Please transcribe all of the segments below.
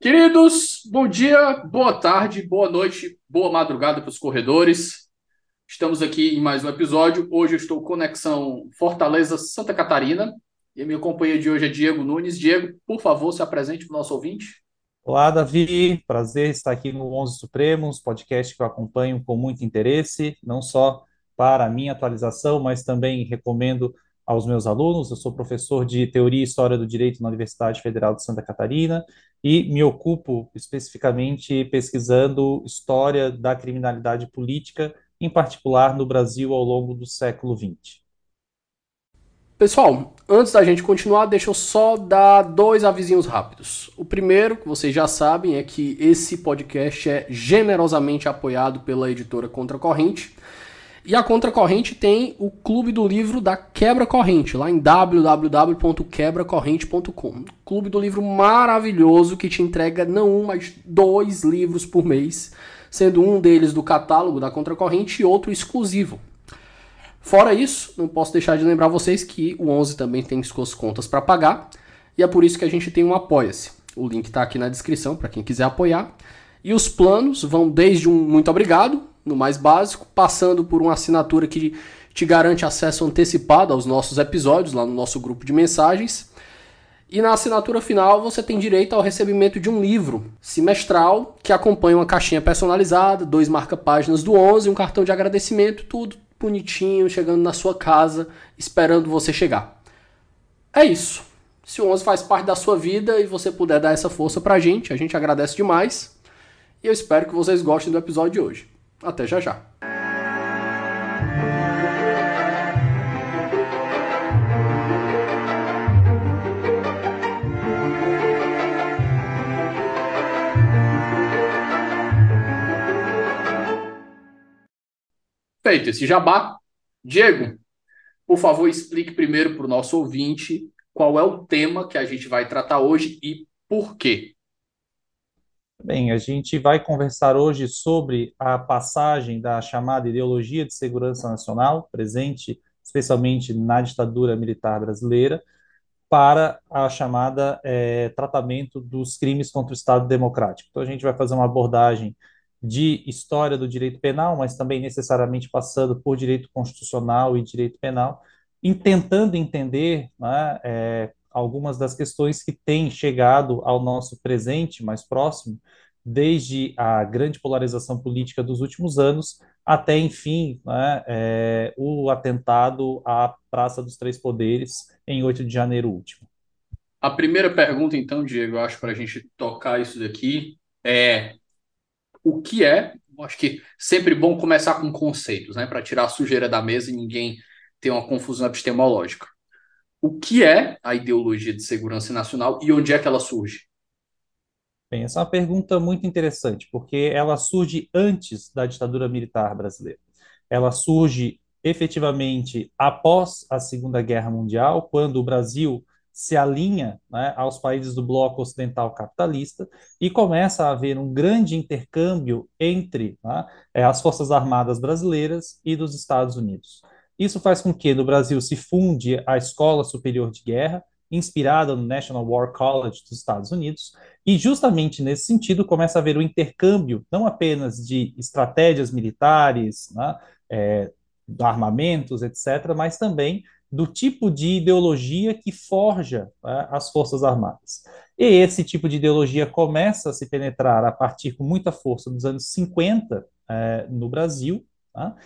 Queridos, bom dia, boa tarde, boa noite, boa madrugada para os corredores. Estamos aqui em mais um episódio. Hoje eu estou conexão Fortaleza Santa Catarina e a minha companhia de hoje é Diego Nunes. Diego, por favor, se apresente para o nosso ouvinte. Olá, Davi. Prazer estar aqui no 11 Supremos, podcast que eu acompanho com muito interesse, não só para a minha atualização, mas também recomendo aos meus alunos. Eu sou professor de Teoria e História do Direito na Universidade Federal de Santa Catarina e me ocupo especificamente pesquisando história da criminalidade política, em particular no Brasil ao longo do século XX. Pessoal, antes da gente continuar, deixa eu só dar dois avisinhos rápidos. O primeiro, que vocês já sabem, é que esse podcast é generosamente apoiado pela editora Contracorrente. E a Contracorrente tem o Clube do Livro da Quebra Corrente, lá em www.quebracorrente.com. Clube do Livro maravilhoso que te entrega não um, mas dois livros por mês, sendo um deles do catálogo da Contracorrente e outro exclusivo. Fora isso, não posso deixar de lembrar vocês que o 11 também tem suas contas para pagar, e é por isso que a gente tem um Apoia-se. O link está aqui na descrição para quem quiser apoiar. E os planos vão desde um muito obrigado no mais básico, passando por uma assinatura que te garante acesso antecipado aos nossos episódios lá no nosso grupo de mensagens. E na assinatura final você tem direito ao recebimento de um livro semestral que acompanha uma caixinha personalizada, dois marca-páginas do 11, um cartão de agradecimento, tudo bonitinho, chegando na sua casa, esperando você chegar. É isso. Se o 11 faz parte da sua vida e você puder dar essa força pra gente, a gente agradece demais. E eu espero que vocês gostem do episódio de hoje. Até já já. Feito esse jabá, Diego, por favor, explique primeiro para o nosso ouvinte qual é o tema que a gente vai tratar hoje e por quê. Bem, a gente vai conversar hoje sobre a passagem da chamada ideologia de segurança nacional, presente especialmente na ditadura militar brasileira, para a chamada é, tratamento dos crimes contra o Estado democrático. Então, a gente vai fazer uma abordagem de história do direito penal, mas também necessariamente passando por direito constitucional e direito penal, em tentando entender né, é, algumas das questões que têm chegado ao nosso presente mais próximo, desde a grande polarização política dos últimos anos até, enfim, né, é, o atentado à Praça dos Três Poderes em 8 de janeiro último. A primeira pergunta, então, Diego, eu acho para a gente tocar isso daqui é o que é, acho que sempre bom começar com conceitos, né, para tirar a sujeira da mesa e ninguém ter uma confusão epistemológica o que é a ideologia de segurança nacional e onde é que ela surge? Bem, essa é uma pergunta muito interessante, porque ela surge antes da ditadura militar brasileira. Ela surge efetivamente após a Segunda Guerra Mundial, quando o Brasil se alinha né, aos países do bloco ocidental capitalista e começa a haver um grande intercâmbio entre né, as Forças Armadas brasileiras e dos Estados Unidos. Isso faz com que no Brasil se funde a Escola Superior de Guerra, inspirada no National War College dos Estados Unidos, e justamente nesse sentido começa a haver o um intercâmbio não apenas de estratégias militares, né, é, armamentos, etc., mas também do tipo de ideologia que forja né, as Forças Armadas. E esse tipo de ideologia começa a se penetrar a partir com muita força dos anos 50 é, no Brasil, tá?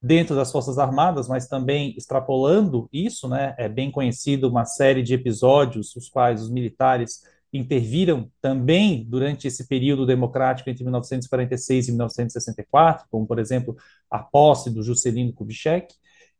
dentro das Forças Armadas, mas também extrapolando isso, né, é bem conhecido uma série de episódios os quais os militares interviram também durante esse período democrático entre 1946 e 1964, como, por exemplo, a posse do Juscelino Kubitschek,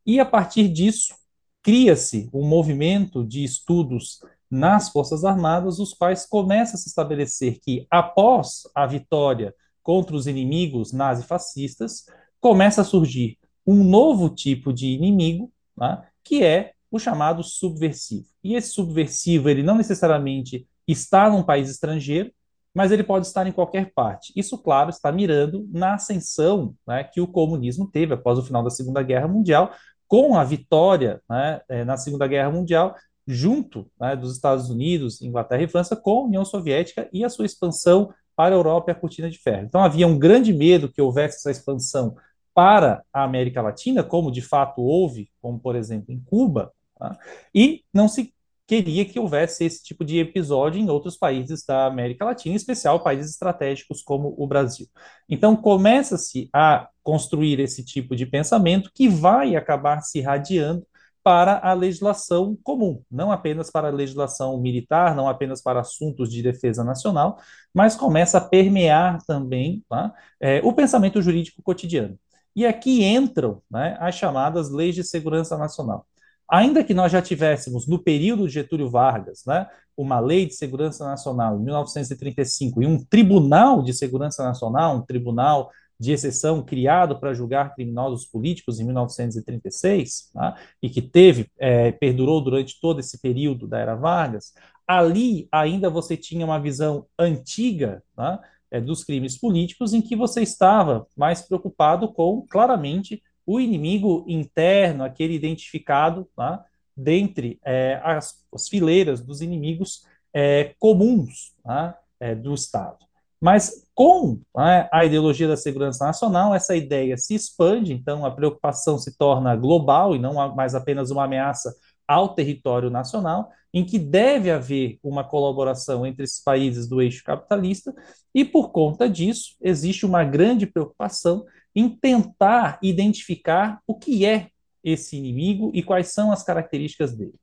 e a partir disso cria-se um movimento de estudos nas Forças Armadas, os quais começa a se estabelecer que, após a vitória contra os inimigos nazifascistas, começa a surgir um novo tipo de inimigo, né, que é o chamado subversivo. E esse subversivo, ele não necessariamente está num país estrangeiro, mas ele pode estar em qualquer parte. Isso, claro, está mirando na ascensão né, que o comunismo teve após o final da Segunda Guerra Mundial, com a vitória né, é, na Segunda Guerra Mundial, junto né, dos Estados Unidos, Inglaterra e França, com a União Soviética e a sua expansão para a Europa e a cortina de ferro. Então havia um grande medo que houvesse essa expansão para a América Latina, como de fato houve, como por exemplo em Cuba, tá? e não se queria que houvesse esse tipo de episódio em outros países da América Latina, em especial países estratégicos como o Brasil. Então começa-se a construir esse tipo de pensamento que vai acabar se irradiando para a legislação comum, não apenas para a legislação militar, não apenas para assuntos de defesa nacional, mas começa a permear também tá, é, o pensamento jurídico cotidiano. E aqui entram né, as chamadas leis de segurança nacional. Ainda que nós já tivéssemos, no período de Getúlio Vargas, né, uma lei de segurança nacional em 1935 e um tribunal de segurança nacional, um tribunal de exceção criado para julgar criminosos políticos em 1936, tá? e que teve, é, perdurou durante todo esse período da era Vargas, ali ainda você tinha uma visão antiga tá? é, dos crimes políticos, em que você estava mais preocupado com, claramente, o inimigo interno, aquele identificado tá? dentre é, as, as, fileiras dos inimigos é, comuns tá? é, do Estado. Mas com né, a ideologia da segurança nacional, essa ideia se expande, então a preocupação se torna global e não mais apenas uma ameaça ao território nacional, em que deve haver uma colaboração entre esses países do eixo capitalista, e por conta disso existe uma grande preocupação em tentar identificar o que é esse inimigo e quais são as características dele.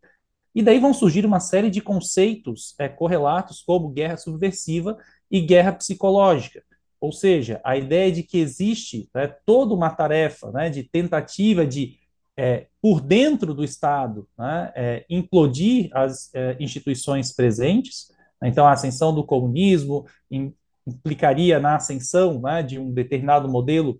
E daí vão surgir uma série de conceitos é, correlatos, como guerra subversiva, e guerra psicológica. Ou seja, a ideia de que existe né, toda uma tarefa né, de tentativa de, é, por dentro do Estado, né, é, implodir as é, instituições presentes. Então, a ascensão do comunismo implicaria na ascensão né, de um determinado modelo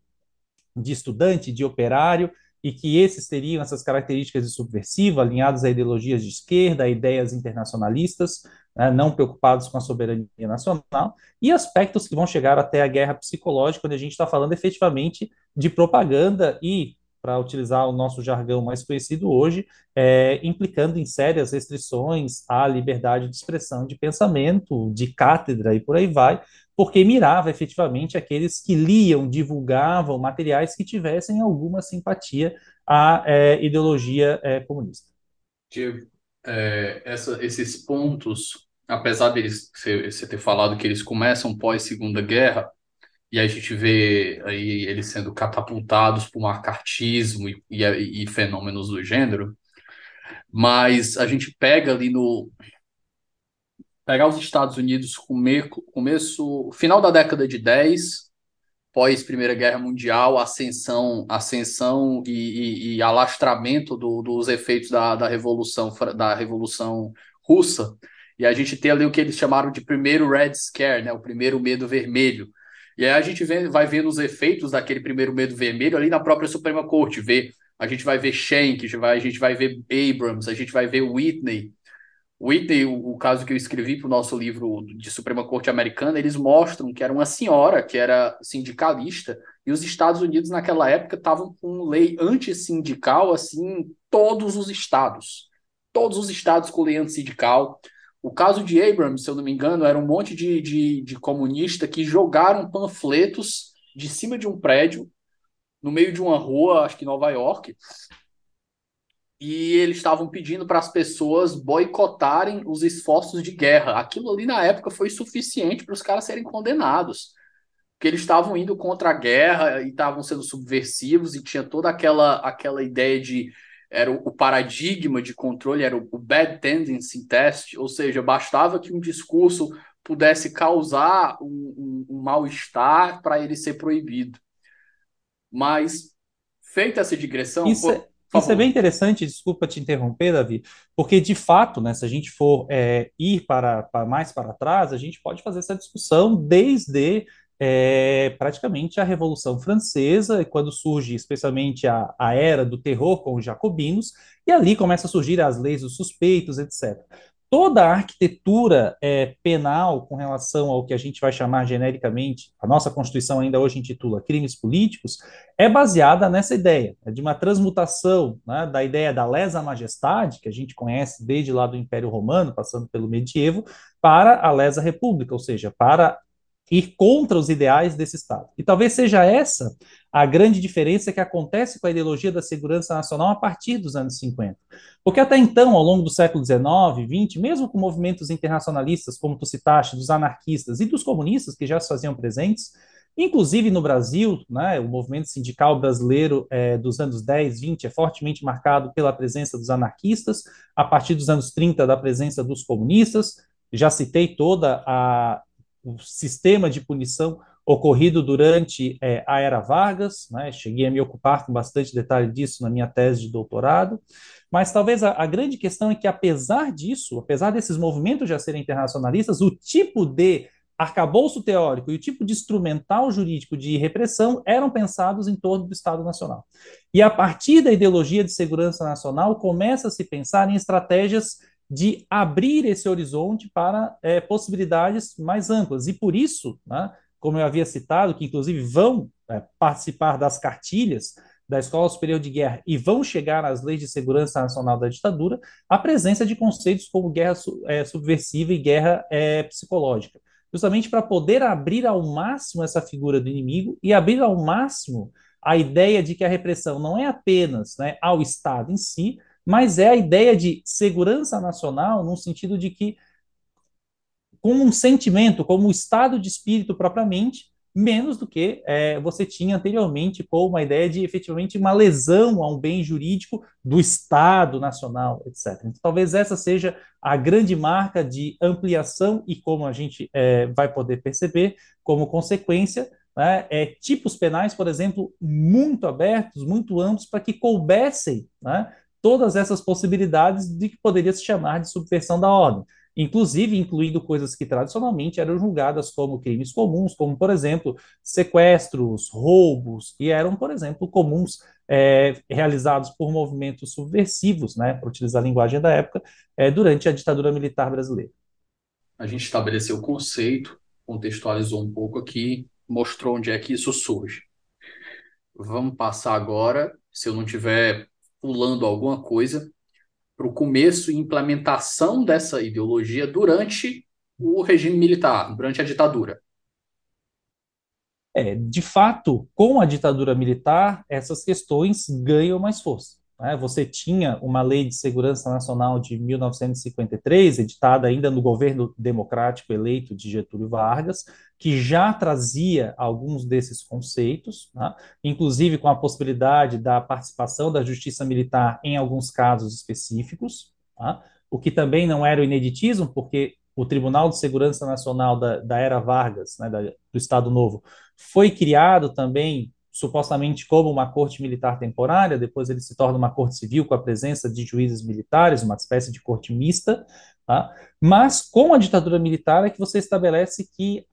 de estudante, de operário, e que esses teriam essas características de subversiva, alinhados a ideologias de esquerda, a ideias internacionalistas, né, não preocupados com a soberania nacional, e aspectos que vão chegar até a guerra psicológica, quando a gente está falando efetivamente de propaganda e, para utilizar o nosso jargão mais conhecido hoje, é, implicando em sérias restrições à liberdade de expressão de pensamento, de cátedra e por aí vai, porque mirava efetivamente aqueles que liam, divulgavam materiais que tivessem alguma simpatia à é, ideologia é, comunista. Diego, é, essa, esses pontos, apesar deles você ter falado que eles começam pós Segunda Guerra, e a gente vê aí eles sendo catapultados por macartismo e, e, e fenômenos do gênero, mas a gente pega ali no pegar os Estados Unidos come, começo final da década de 10 pós Primeira Guerra Mundial, ascensão, ascensão e, e, e alastramento do, dos efeitos da, da revolução da revolução russa. E a gente tem ali o que eles chamaram de primeiro Red Scare, né, o primeiro medo vermelho. E aí a gente vê, vai vendo os efeitos daquele primeiro medo vermelho ali na própria Suprema Corte. Vê, a gente vai ver Schenck, a gente vai ver Abrams, a gente vai ver Whitney, Whitney, o, o caso que eu escrevi para o nosso livro de Suprema Corte Americana, eles mostram que era uma senhora que era sindicalista e os Estados Unidos naquela época estavam com lei antissindical assim em todos os estados. Todos os estados com lei antissindical. O caso de Abrams, se eu não me engano, era um monte de, de, de comunista que jogaram panfletos de cima de um prédio, no meio de uma rua, acho que em Nova York, e eles estavam pedindo para as pessoas boicotarem os esforços de guerra. Aquilo ali na época foi suficiente para os caras serem condenados. Porque eles estavam indo contra a guerra e estavam sendo subversivos e tinha toda aquela, aquela ideia de era o, paradigma de controle era o, bad tendency test, ou seja, bastava que um discurso pudesse causar um, um, um mal-estar para ele ser proibido. Mas feita essa digressão, Isso é isso é bem interessante, desculpa te interromper, Davi, porque de fato, né, se a gente for é, ir para, para, mais para trás, a gente pode fazer essa discussão desde é praticamente a Revolução Francesa, quando surge especialmente a, a era do terror com os jacobinos, e ali começa a surgir as leis dos suspeitos, etc. Toda a arquitetura é, penal com relação ao que a gente vai chamar genericamente, a nossa Constituição ainda hoje intitula crimes políticos, é baseada nessa ideia, né, de uma transmutação né, da ideia da lesa majestade, que a gente conhece desde lá do Império Romano, passando pelo medievo, para a lesa república, ou seja, para ir contra os ideais desse Estado. E talvez seja essa a grande diferença que acontece com a ideologia da segurança nacional a partir dos anos 50. Porque até então, ao longo do século XIX, XX, mesmo com movimentos internacionalistas, como tu citaste, dos anarquistas e dos comunistas que já se faziam presentes, inclusive no Brasil, né, o movimento sindical brasileiro é, dos anos 10, 20 é fortemente marcado pela presença dos anarquistas, a partir dos anos 30 da presença dos comunistas, já citei toda a o sistema de punição ocorrido durante é, a Era Vargas, né? cheguei a me ocupar com bastante detalhe disso na minha tese de doutorado, mas talvez a, a, grande questão é que, apesar disso, apesar desses movimentos já serem internacionalistas, o tipo de arcabouço teórico e o tipo de instrumental jurídico de repressão eram pensados em torno do Estado Nacional. E a partir da ideologia de segurança nacional, começa a se pensar em estratégias de abrir esse horizonte para é, possibilidades mais amplas. E por isso, né, como eu havia citado, que inclusive vão é, participar das cartilhas da Escola Superior de Guerra e vão chegar às leis de segurança nacional da ditadura, a presença de conceitos como guerra é, subversiva e guerra é, psicológica. Justamente para poder abrir ao máximo essa figura do inimigo e abrir ao máximo a ideia de que a repressão não é apenas né, ao Estado em si, mas é a ideia de segurança nacional no sentido de que, como um sentimento, como um estado de espírito propriamente, menos do que é, você tinha anteriormente com uma ideia de efetivamente uma lesão a um bem jurídico do Estado Nacional, etc. Então, talvez essa seja a grande marca de ampliação e como a gente é, vai poder perceber, como consequência, né, é, tipos penais, por exemplo, muito abertos, muito amplos, para que coubessem né, todas essas possibilidades de que poderia se chamar de subversão da ordem, inclusive incluindo coisas que tradicionalmente eram julgadas como crimes comuns, como, por exemplo, sequestros, roubos, e eram, por exemplo, comuns é, realizados por movimentos subversivos, né, para utilizar a linguagem da época, é, durante a ditadura militar brasileira. A gente estabeleceu o conceito, contextualizou um pouco aqui, mostrou onde é que isso surge. Vamos passar agora, se eu não tiver pulando alguma coisa para o começo e implementação dessa ideologia durante o regime militar, durante a ditadura. É, de fato, com a ditadura militar, essas questões ganham mais força. Né? Você tinha uma lei de segurança nacional de 1953, editada ainda no governo democrático eleito de Getúlio Vargas, que já trazia alguns desses conceitos, né? inclusive com a possibilidade da participação da justiça militar em alguns casos específicos, tá? o que também não era o ineditismo, porque o Tribunal de Segurança Nacional da, da era Vargas, né, da, do Estado Novo, foi criado também supostamente como uma corte militar temporária, depois ele se torna uma corte civil com a presença de juízes militares, uma espécie de corte mista, tá? mas com a ditadura militar é que você estabelece que,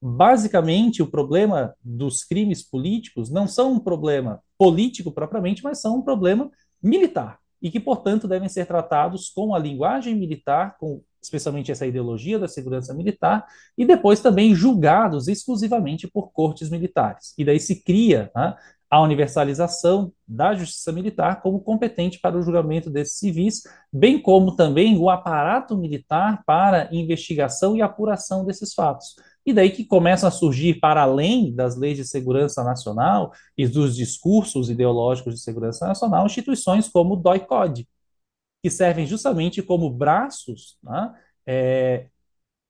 basicamente, o problema dos crimes políticos não são um problema político propriamente, mas são um problema militar, e que, portanto, devem ser tratados com a linguagem militar, com especialmente essa ideologia da segurança militar, e depois também julgados exclusivamente por cortes militares. E daí se cria né, a universalização da justiça militar como competente para o julgamento desses civis, bem como também o aparato militar para investigação e apuração desses fatos. E daí que começam a surgir, para além das leis de segurança nacional e dos discursos ideológicos de segurança nacional, instituições como o DOI-CODE, que servem justamente como braços, né, é,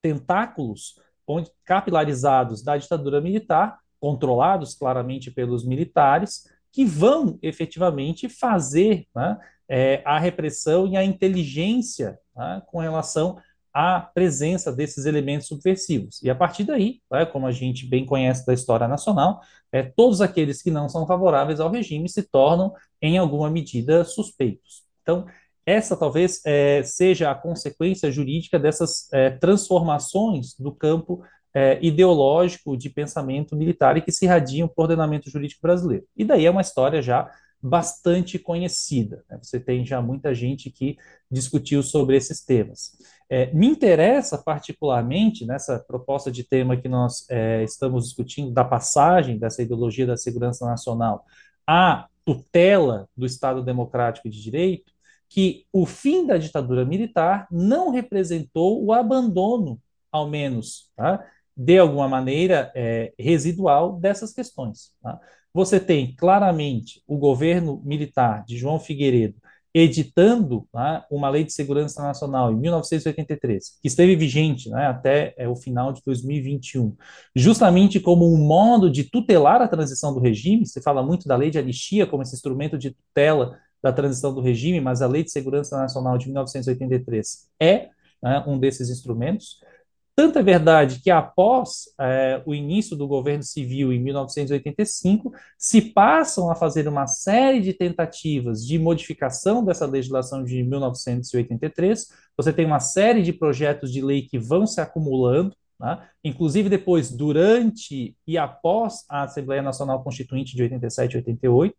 tentáculos onde, capilarizados da ditadura militar, controlados claramente pelos militares, que vão efetivamente fazer né, é, a repressão e a inteligência né, com relação à presença desses elementos subversivos. E a partir daí, né, como a gente bem conhece da história nacional, é, todos aqueles que não são favoráveis ao regime se tornam, em alguma medida, suspeitos. Então, essa talvez é, seja a consequência jurídica dessas é, transformações do campo é, ideológico de pensamento militar e que se irradiam para o ordenamento jurídico brasileiro. E daí é uma história já bastante conhecida. Né? Você tem já muita gente que discutiu sobre esses temas. É, me interessa particularmente nessa proposta de tema que nós é, estamos discutindo, da passagem dessa ideologia da segurança nacional à tutela do Estado Democrático de Direito, que o fim da ditadura militar não representou o abandono, ao menos, tá? de alguma maneira é, residual dessas questões. Tá? Você tem claramente o governo militar de João Figueiredo editando né, uma lei de segurança nacional em 1983, que esteve vigente né, até é, o final de 2021, justamente como um modo de tutelar a transição do regime. Se fala muito da lei de anistia como esse instrumento de tutela da transição do regime, mas a lei de segurança nacional de 1983 é né, um desses instrumentos. Tanto é verdade que após é, o início do governo civil em 1985, se passam a fazer uma série de tentativas de modificação dessa legislação de 1983. Você tem uma série de projetos de lei que vão se acumulando, né? inclusive depois, durante e após a Assembleia Nacional Constituinte de 87 e 88,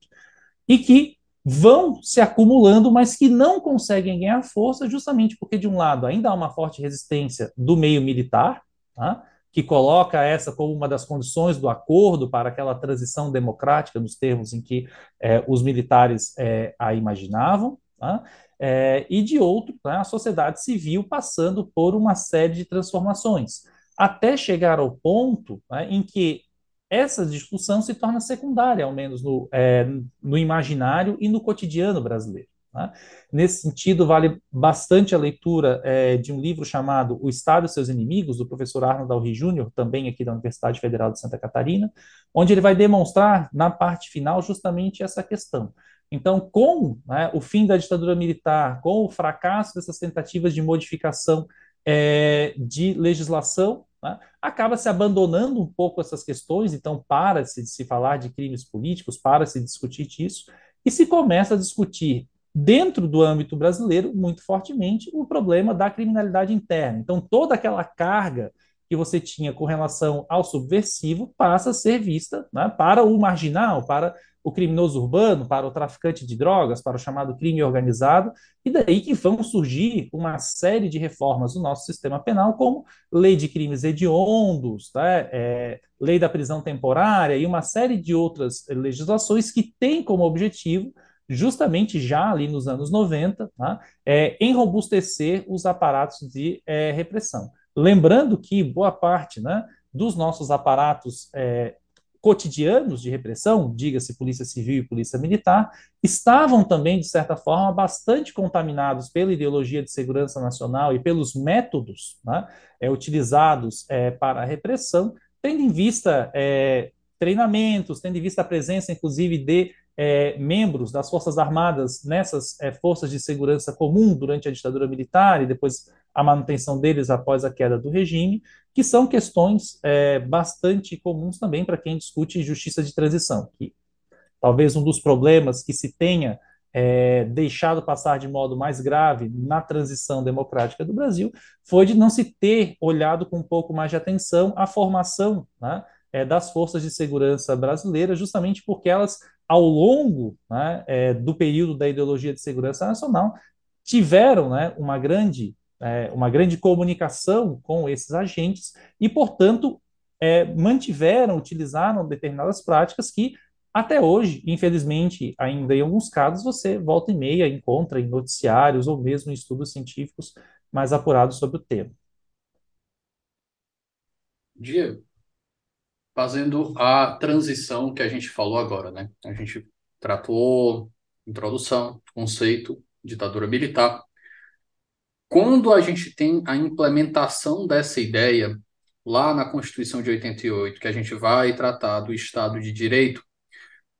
e que vão se acumulando, mas que não conseguem ganhar força, justamente porque, de um lado, ainda há uma forte resistência do meio militar, tá? que coloca essa como uma das condições do acordo para aquela transição democrática, nos termos em que é, os militares é, a imaginavam, tá? é, e de outro, tá? a sociedade civil passando por uma série de transformações, até chegar ao ponto né, em que essa discussão se torna secundária, ao menos no, é, no imaginário e no cotidiano brasileiro. Né? Nesse sentido, vale bastante a leitura é, de um livro chamado O Estado e seus Inimigos, do professor Arnold Alri Júnior, também aqui da Universidade Federal de Santa Catarina, onde ele vai demonstrar, na parte final, justamente essa questão. Então, com né, o fim da ditadura militar, com o fracasso dessas tentativas de modificação é, de legislação, né, acaba se abandonando um pouco essas questões, então para-se de se falar de crimes políticos, para-se de discutir isso, e se começa a discutir dentro do âmbito brasileiro, muito fortemente, o problema da criminalidade interna. Então, toda aquela carga que você tinha com relação ao subversivo passa a ser vista né, para o marginal, para o criminoso urbano, para o traficante de drogas, para o chamado crime organizado, e daí que vão surgir uma série de reformas no nosso sistema penal, como lei de crimes hediondos, né, é, lei da prisão temporária e uma série de outras legislações que têm como objetivo justamente já ali nos anos 90, né, é, enrobustecer os aparatos de é, repressão. Lembrando que boa parte né, dos nossos aparatos é, cotidianos de repressão, diga-se Polícia Civil e Polícia Militar, estavam também, de certa forma, bastante contaminados pela ideologia de segurança nacional e pelos métodos né, é, utilizados é, para a repressão, tendo em vista é, treinamentos, tendo em vista a presença, inclusive, de é, membros das Forças Armadas nessas é, forças de segurança comum durante a ditadura militar e depois a manutenção deles após a queda do regime, que são questões é, bastante comuns também para quem discute justiça de transição, que talvez um dos problemas que se tenha é, deixado passar de modo mais grave na transição democrática do Brasil foi de não se ter olhado com um pouco mais de atenção a formação né, é, das forças de segurança brasileiras, justamente porque elas, ao longo né, é, do período da ideologia de segurança nacional, tiveram né, uma grande é, uma grande comunicação com esses agentes e, portanto, é, mantiveram, utilizaram determinadas práticas que até hoje, infelizmente, ainda em alguns casos, você volta e meia encontra em noticiários ou mesmo em estudos científicos mais apurados sobre o tema. Diego, fazendo a transição que a gente falou agora, né? A gente tratou introdução, conceito, ditadura militar. Quando a gente tem a implementação dessa ideia lá na Constituição de 88, que a gente vai tratar do Estado de Direito,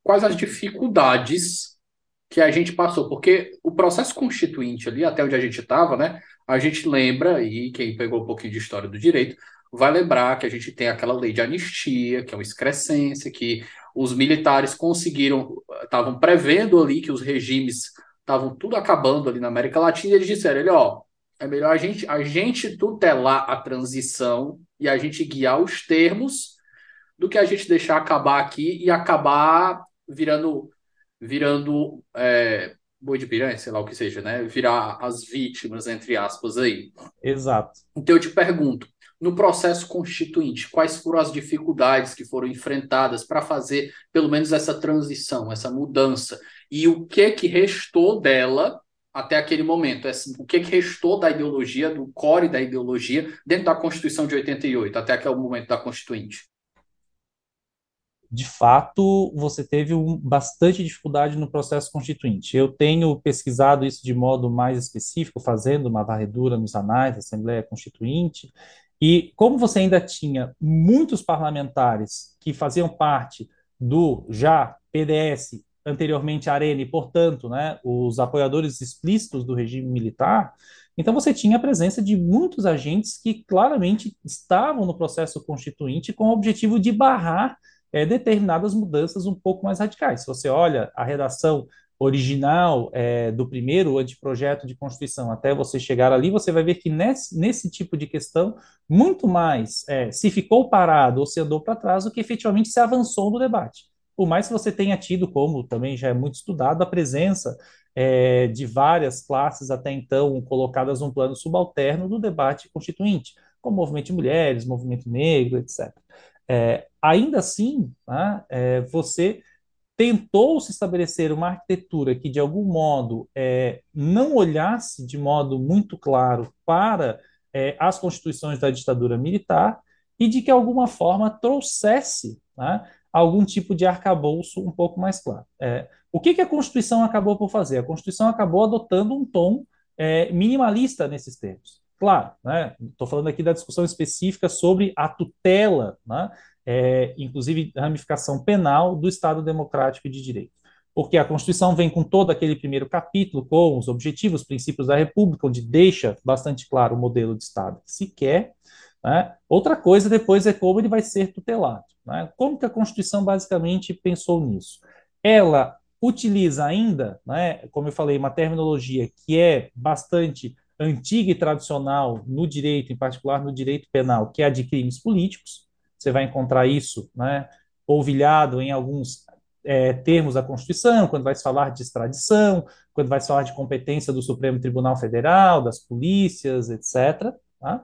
quais as dificuldades que a gente passou? Porque o processo constituinte ali, até onde a gente estava, né? A gente lembra, e quem pegou um pouquinho de história do direito, vai lembrar que a gente tem aquela lei de anistia, que é uma excrescência, que os militares conseguiram, estavam prevendo ali que os regimes estavam tudo acabando ali na América Latina, e eles disseram, ele, ó, é melhor a gente, a gente tutelar a transição e a gente guiar os termos do que a gente deixar acabar aqui e acabar virando virando é, boi de piranha, sei lá o que seja, né? Virar as vítimas, entre aspas, aí. Exato. Então eu te pergunto, no processo constituinte, quais foram as dificuldades que foram enfrentadas para fazer pelo menos essa transição, essa mudança? E o que que restou dela até aquele momento? O que que restou da ideologia, do core da ideologia, dentro da Constituição de 88, até aquele momento da Constituinte? de fato, você teve um, bastante dificuldade no processo constituinte. Eu tenho pesquisado isso de modo mais específico, fazendo uma varredura nos anais da Assembleia Constituinte, e como você ainda tinha muitos parlamentares que faziam parte do já PDS, anteriormente Arena, e, portanto, né, os apoiadores explícitos do regime militar, então você tinha a presença de muitos agentes que claramente estavam no processo constituinte com o objetivo de barrar é, determinadas mudanças um pouco mais radicais. Se você olha a redação original é, do primeiro anteprojeto de Constituição até você chegar ali, você vai ver que nesse, nesse tipo de questão, muito mais é, se ficou parado ou se andou para trás do que efetivamente se avançou no debate. Por mais que você tenha tido, como também já é muito estudado, a presença é, de várias classes até então colocadas num plano subalterno do debate constituinte, como movimento de mulheres, movimento negro, etc. É, ainda assim, né, é, você tentou se estabelecer uma arquitetura que, de algum modo, não olhasse de modo muito claro para as constituições da ditadura militar e de que, de alguma forma, trouxesse né, algum tipo de arcabouço um pouco mais claro. É, o que, que, a Constituição acabou por fazer? A Constituição acabou adotando um tom é, minimalista nesses termos. Claro, estou né, falando aqui da discussão específica sobre a tutela, né, é, inclusive ramificação penal do Estado democrático de direito. Porque a Constituição vem com todo aquele primeiro capítulo, com os objetivos, princípios da República, onde deixa bastante claro o modelo de Estado que se quer. Né? Outra coisa depois é como ele vai ser tutelado. Né? Como que a Constituição basicamente pensou nisso? Ela utiliza ainda, né, como eu falei, uma terminologia que é bastante antiga e tradicional no direito, em particular no direito penal, que é a de crimes políticos. Você vai encontrar isso né, polvilhado em alguns é, termos da Constituição, quando vai se falar de extradição, quando vai se falar de competência do Supremo Tribunal Federal, das polícias, etc. Tá?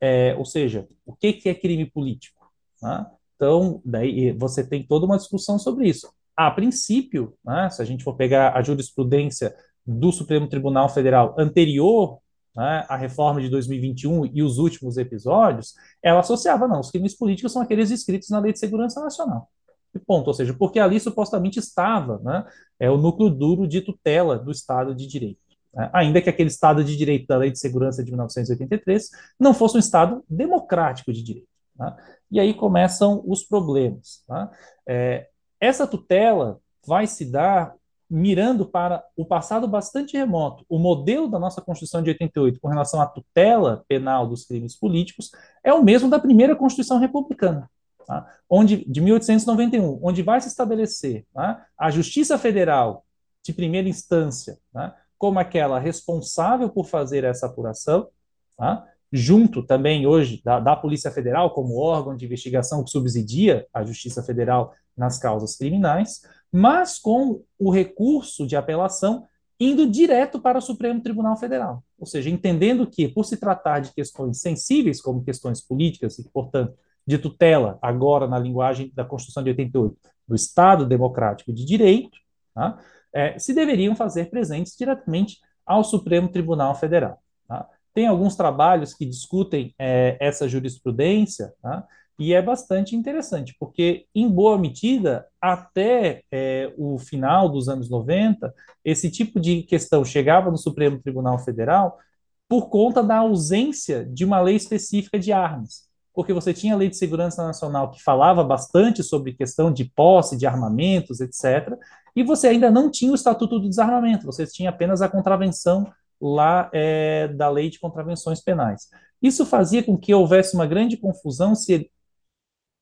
É, ou seja, o que, que é crime político? Tá? Então, daí você tem toda uma discussão sobre isso. A princípio, né, se a gente for pegar a jurisprudência do Supremo Tribunal Federal anterior né, a reforma de 2021 e os últimos episódios, ela associava, não, os crimes políticos são aqueles escritos na Lei de Segurança Nacional. E ponto, ou seja, porque ali supostamente estava né, é o núcleo duro de tutela do Estado de Direito. Né, ainda que aquele Estado de Direito da Lei de Segurança de 1983 não fosse um Estado democrático de direito. Né, e aí começam os problemas. Tá? É, essa tutela vai se dar mirando para o passado bastante remoto. O modelo da nossa Constituição de 88 com relação à tutela penal dos crimes políticos é o mesmo da primeira Constituição republicana, tá? onde de 1891, onde vai se estabelecer tá? a Justiça Federal de primeira instância tá? Como aquela responsável por fazer essa apuração, tá? junto também hoje da, da Polícia Federal como órgão de investigação que subsidia a Justiça Federal nas causas criminais, mas com o recurso de apelação indo direto para o Supremo Tribunal Federal. Ou seja, entendendo que, por se tratar de questões sensíveis, como questões políticas, e, portanto, de tutela, agora na linguagem da Constituição de 88, do Estado Democrático de Direito, tá? É, se deveriam fazer presentes diretamente ao Supremo Tribunal Federal. Tá? Tem alguns trabalhos que discutem é, essa jurisprudência, tá? E é bastante interessante, porque, em boa medida, até é, o final dos anos 90, esse tipo de questão chegava no Supremo Tribunal Federal por conta da ausência de uma lei específica de armas. Porque você tinha a Lei de Segurança Nacional que falava bastante sobre questão de posse de armamentos, etc., e você ainda não tinha o Estatuto do Desarmamento, você tinha apenas a contravenção lá é, da Lei de Contravenções Penais. Isso fazia com que houvesse uma grande confusão se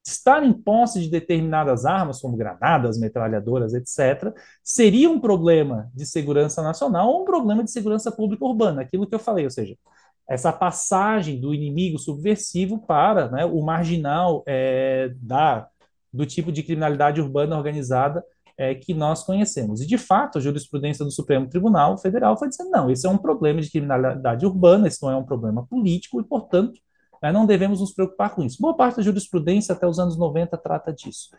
estar em posse de determinadas armas, como granadas, metralhadoras, etc., seria um problema de segurança nacional ou um problema de segurança pública urbana, aquilo que eu falei, ou seja, essa passagem do inimigo subversivo para né, o marginal é, da, do tipo de criminalidade urbana organizada é, que nós conhecemos. E, de fato, a jurisprudência do Supremo Tribunal Federal foi dizendo, não, esse é um problema de criminalidade urbana, esse não é um problema político, e, portanto, né, não devemos nos preocupar com isso. Boa parte da jurisprudência até os anos 90 trata disso.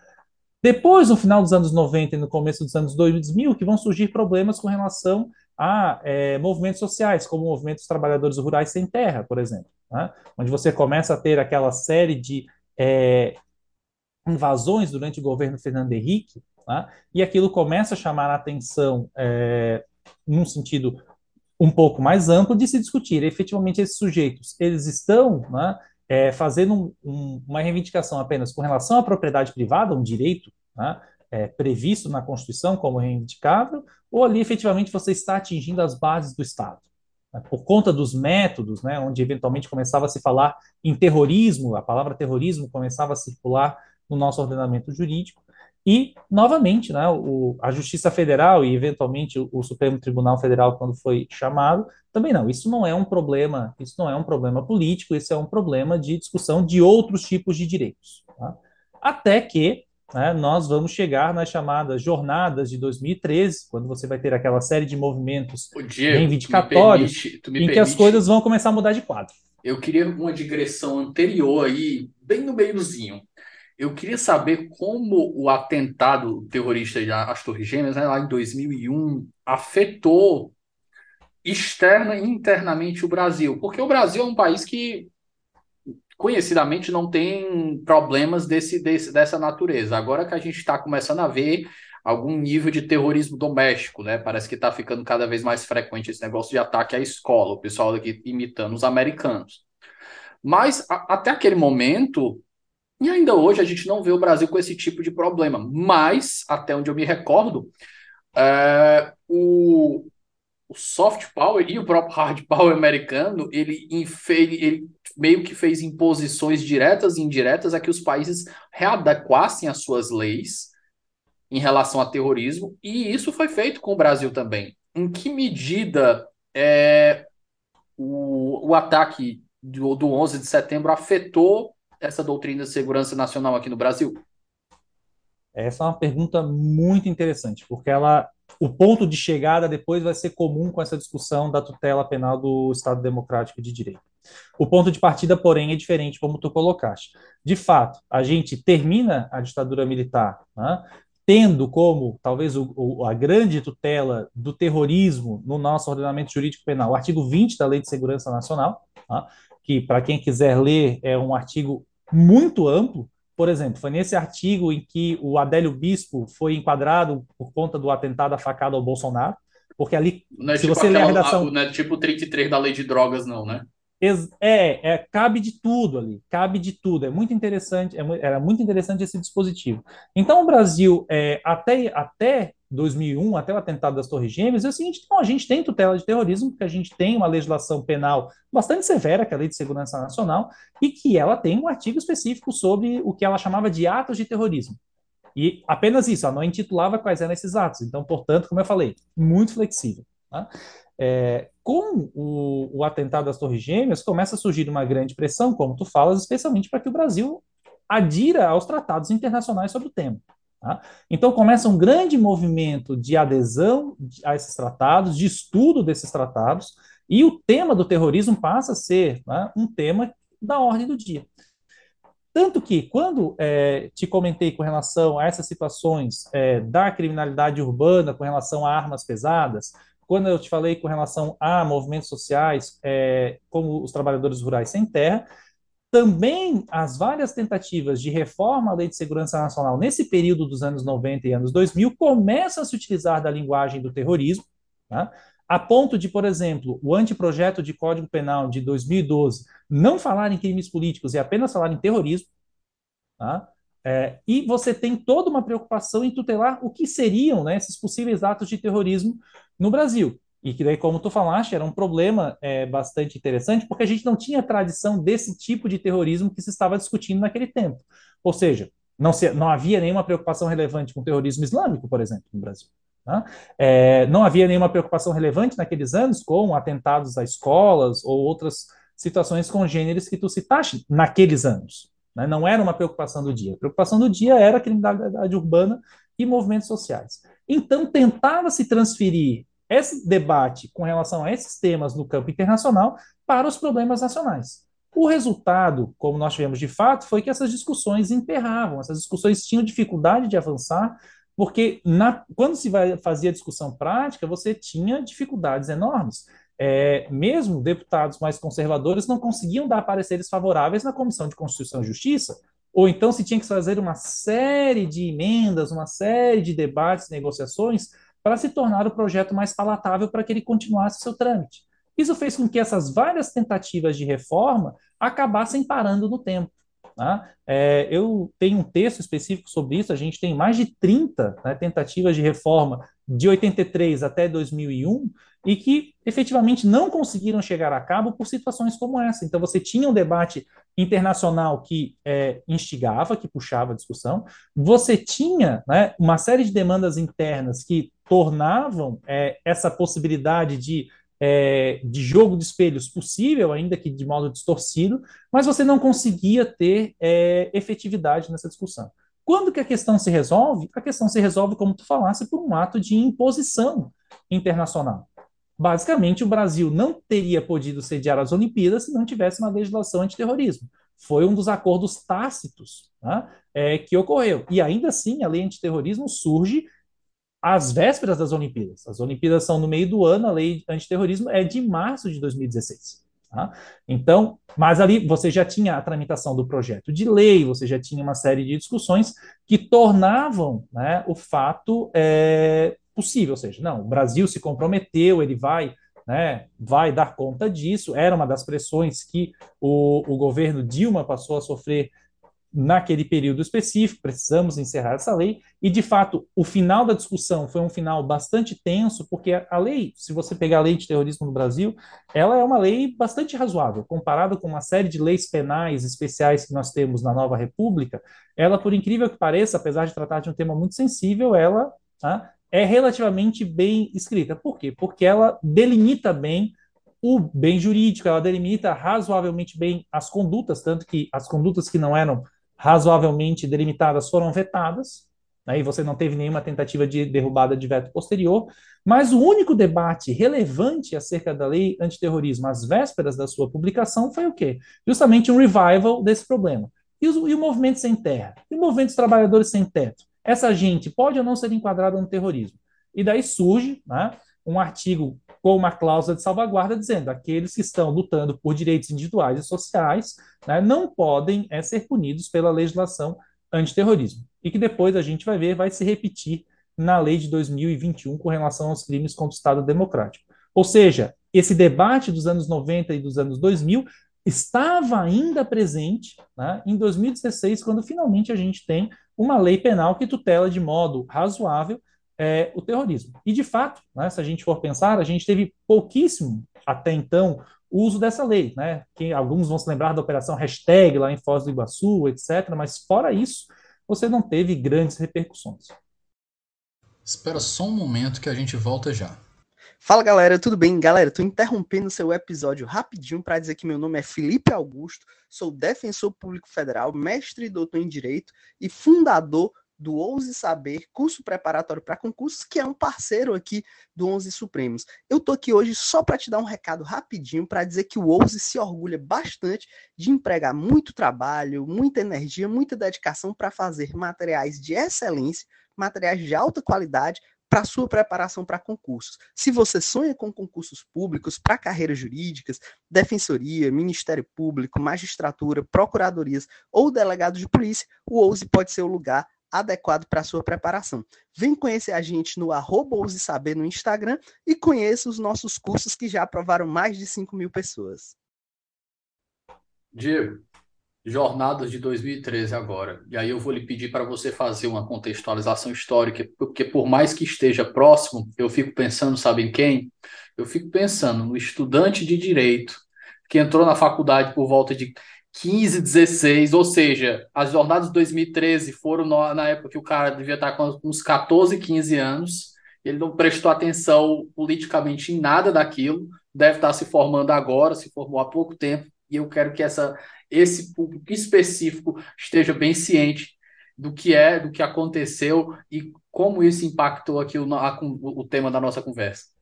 Depois, no final dos anos 90 e no começo dos anos 2000, que vão surgir problemas com relação a é, movimentos sociais, como o movimento dos trabalhadores rurais sem terra, por exemplo, né? onde você começa a ter aquela série de é, invasões durante o governo Fernando Henrique, né? e aquilo começa a chamar a atenção é, num sentido um pouco mais amplo de se discutir. Efetivamente, esses sujeitos, eles estão né, é, fazendo um, um, uma reivindicação apenas com relação à propriedade privada, um direito né, é, previsto na Constituição como reivindicável, ou ali efetivamente você está atingindo as bases do Estado. Né, por conta dos métodos, né, onde eventualmente começava a se falar em terrorismo, a palavra terrorismo começava a circular no nosso ordenamento jurídico, e, novamente, né, o, a Justiça Federal e, eventualmente, o, o, Supremo Tribunal Federal, quando foi chamado, também não. Isso não é um problema, isso não é um problema político, isso é um problema de discussão de outros tipos de direitos. Tá? Até que né, nós vamos chegar nas chamadas jornadas de 2013, quando você vai ter aquela série de movimentos Diego, reivindicatórios, permite, em permite, que as coisas vão começar a mudar de quadro. Eu queria uma digressão anterior aí, bem no meiozinho. Eu queria saber como o atentado terrorista às Torres Gêmeas, né, lá em 2001, afetou externa e internamente o Brasil. Porque o Brasil é um país que, conhecidamente, não tem problemas desse, desse dessa natureza. Agora que a gente está começando a ver algum nível de terrorismo doméstico, né? Parece que está ficando cada vez mais frequente esse negócio de ataque à escola, o pessoal aqui imitando os americanos. Mas a, até aquele momento, e ainda hoje a gente não vê o Brasil com esse tipo de problema. Mas, até onde eu me recordo, é, o, o, soft power e o próprio hard power americano, ele, ele meio que fez imposições diretas e indiretas a que os países readequassem as suas leis em relação a terrorismo, e isso foi feito com o Brasil também. Em que medida é, o, o ataque do, do 11 de setembro afetou essa doutrina de segurança nacional aqui no Brasil? Essa é uma pergunta muito interessante, porque ela, o ponto de chegada depois vai ser comum com essa discussão da tutela penal do Estado Democrático de Direito. O ponto de partida, porém, é diferente, como tu colocaste. De fato, a gente termina a ditadura militar né, tendo como, talvez, o, o, a grande tutela do terrorismo no nosso ordenamento jurídico penal, o artigo 20 da Lei de Segurança Nacional, né, que, para quem quiser ler, é um artigo muito amplo. Por exemplo, foi nesse artigo em que o Adélio Bispo foi enquadrado por conta do atentado à facada ao Bolsonaro, porque ali, não é se tipo você aquela, ler a redação... Não é tipo 33 da lei de drogas, não, né? É, é, cabe de tudo ali, cabe de tudo. É muito interessante, é, era muito interessante esse dispositivo. Então, o Brasil, é, até, até 2001, até o atentado das Torres Gêmeas, é o seguinte: então, a gente tem tutela de terrorismo, porque a gente tem uma legislação penal bastante severa, que é a Lei de Segurança Nacional, e que ela tem um artigo específico sobre o que ela chamava de atos de terrorismo. E apenas isso, ela não intitulava quais eram esses atos. Então, portanto, como eu falei, muito flexível. Tá? É, com o, o, atentado das Torres Gêmeas, começa a surgir uma grande pressão, como tu falas, especialmente para que o Brasil adira aos tratados internacionais sobre o tema. Tá? Então começa um grande movimento de adesão a esses tratados, de estudo desses tratados, e o tema do terrorismo passa a ser né, um tema da ordem do dia. Tanto que, quando é, te comentei com relação a essas situações é, da criminalidade urbana, com relação a armas pesadas, quando eu te falei com relação a movimentos sociais, é, como os trabalhadores rurais sem terra, também as várias tentativas de reforma à Lei de Segurança Nacional nesse período dos anos 90 e anos 2000 começam a se utilizar da linguagem do terrorismo, tá? a ponto de, por exemplo, o anteprojeto de Código Penal de 2012 não falar em crimes políticos e apenas falar em terrorismo, tá? É, e você tem toda uma preocupação em tutelar o que seriam né, esses possíveis atos de terrorismo no Brasil. E que daí, como tu falaste, era um problema é, bastante interessante, porque a gente não tinha tradição desse tipo de terrorismo que se estava discutindo naquele tempo. Ou seja, não, se, não havia nenhuma preocupação relevante com o terrorismo islâmico, por exemplo, no Brasil. Né? É, não havia nenhuma preocupação relevante naqueles anos com atentados a escolas ou outras situações congêneres que tu citaste naqueles anos. Né? Não era uma preocupação do dia. A preocupação do dia era a criminalidade urbana e movimentos sociais. Então, tentava se transferir esse debate com relação a esses temas no campo internacional para os problemas nacionais. O resultado, como nós tivemos de fato, foi que essas discussões emperravam, essas discussões tinham dificuldade de avançar, porque na, quando se vai, fazia discussão prática, você tinha dificuldades enormes. É, mesmo deputados mais conservadores não conseguiam dar pareceres favoráveis na Comissão de Constituição e Justiça, ou então se tinha que fazer uma série de emendas, uma série de debates, negociações, para se tornar o projeto mais palatável para que ele continuasse seu trâmite. Isso fez com que essas várias tentativas de reforma acabassem parando no tempo. Tá? É, eu tenho um texto específico sobre isso, a gente tem mais de 30 né, tentativas de reforma de 83 até 2001 e que efetivamente não conseguiram chegar a cabo por situações como essa. Então, você tinha um debate internacional que é, instigava, que puxava a discussão, você tinha né, uma série de demandas internas que tornavam é, essa possibilidade de é, de jogo de espelhos possível, ainda que de modo distorcido, mas você não conseguia ter é, efetividade nessa discussão. Quando que a questão se resolve? A questão se resolve, como tu falasse, por um ato de imposição internacional. Basicamente, o Brasil não teria podido sediar as Olimpíadas se não tivesse uma legislação antiterrorismo. Foi um dos acordos tácitos né, é, que ocorreu. E ainda assim, a lei antiterrorismo surge às vésperas das Olimpíadas. As Olimpíadas são no meio do ano, a lei antiterrorismo é de março de 2016. Tá? Então, mas ali você já tinha a tramitação do projeto de lei, você já tinha uma série de discussões que tornavam né, o fato é, possível, ou seja, não, o Brasil se comprometeu, ele vai, né, vai dar conta disso, era uma das pressões que o, o governo Dilma passou a sofrer naquele período específico, precisamos encerrar essa lei, e de fato o final da discussão foi um final bastante tenso, porque a lei, se você pegar a lei de terrorismo no Brasil, ela é uma lei bastante razoável, comparada com uma série de leis penais especiais que nós temos na nova república, ela, por incrível que pareça, apesar de tratar de um tema muito sensível, ela tá, é relativamente bem escrita. Por quê? Porque ela delimita bem o bem jurídico, ela delimita razoavelmente bem as condutas, tanto que as condutas que não eram razoavelmente delimitadas foram vetadas, aí né, você não teve nenhuma tentativa de derrubada de veto posterior, mas o único debate relevante acerca da lei antiterrorismo às vésperas da sua publicação foi o quê? Justamente um revival desse problema. E, os, e o movimento sem terra? E o movimento dos trabalhadores sem teto? Essa gente pode ou não ser enquadrada no terrorismo? E daí surge né, um artigo com uma cláusula de salvaguarda dizendo aqueles que estão lutando por direitos individuais e sociais né, não podem é, ser punidos pela legislação antiterrorismo. E que depois a gente vai ver, vai se repetir na lei de 2021 com relação aos crimes contra o Estado Democrático. Ou seja, esse debate dos anos 90 e dos anos 2000 estava ainda presente né, em 2016, quando finalmente a gente tem uma lei penal que tutela de modo razoável é, o terrorismo. E, de fato, né, se a gente for pensar, a gente teve pouquíssimo, até então, uso dessa lei. Né? Que alguns vão se lembrar da operação hashtag lá em Foz do Iguaçu, etc. Mas, fora isso, você não teve grandes repercussões. Espera só um momento que a gente volta já. Fala galera, tudo bem? Galera, tô interrompendo seu episódio rapidinho para dizer que meu nome é Felipe Augusto, sou defensor público federal, mestre e doutor em direito e fundador do Ouse Saber, curso preparatório para concursos, que é um parceiro aqui do Onze Supremos. Eu tô aqui hoje só para te dar um recado rapidinho para dizer que o Ouse se orgulha bastante de empregar muito trabalho, muita energia, muita dedicação para fazer materiais de excelência, materiais de alta qualidade para sua preparação para concursos. Se você sonha com concursos públicos para carreiras jurídicas, defensoria, Ministério Público, magistratura, procuradorias ou delegado de polícia, o Ouse pode ser o lugar adequado para sua preparação. Vem conhecer a gente no arroba Saber no Instagram e conheça os nossos cursos que já aprovaram mais de 5 mil pessoas. Diego, jornadas de 2013 agora. E aí eu vou lhe pedir para você fazer uma contextualização histórica, porque por mais que esteja próximo, eu fico pensando, sabe em quem? Eu fico pensando no estudante de direito que entrou na faculdade por volta de 15, 16, ou seja, as jornadas de 2013 foram na época que o cara devia estar com uns 14, 15 anos, ele não prestou atenção politicamente em nada daquilo, deve estar se formando agora, se formou há pouco tempo, e eu quero que essa, esse público específico esteja bem ciente do que é, do que aconteceu e como isso impactou aqui o, a, o tema da nossa conversa.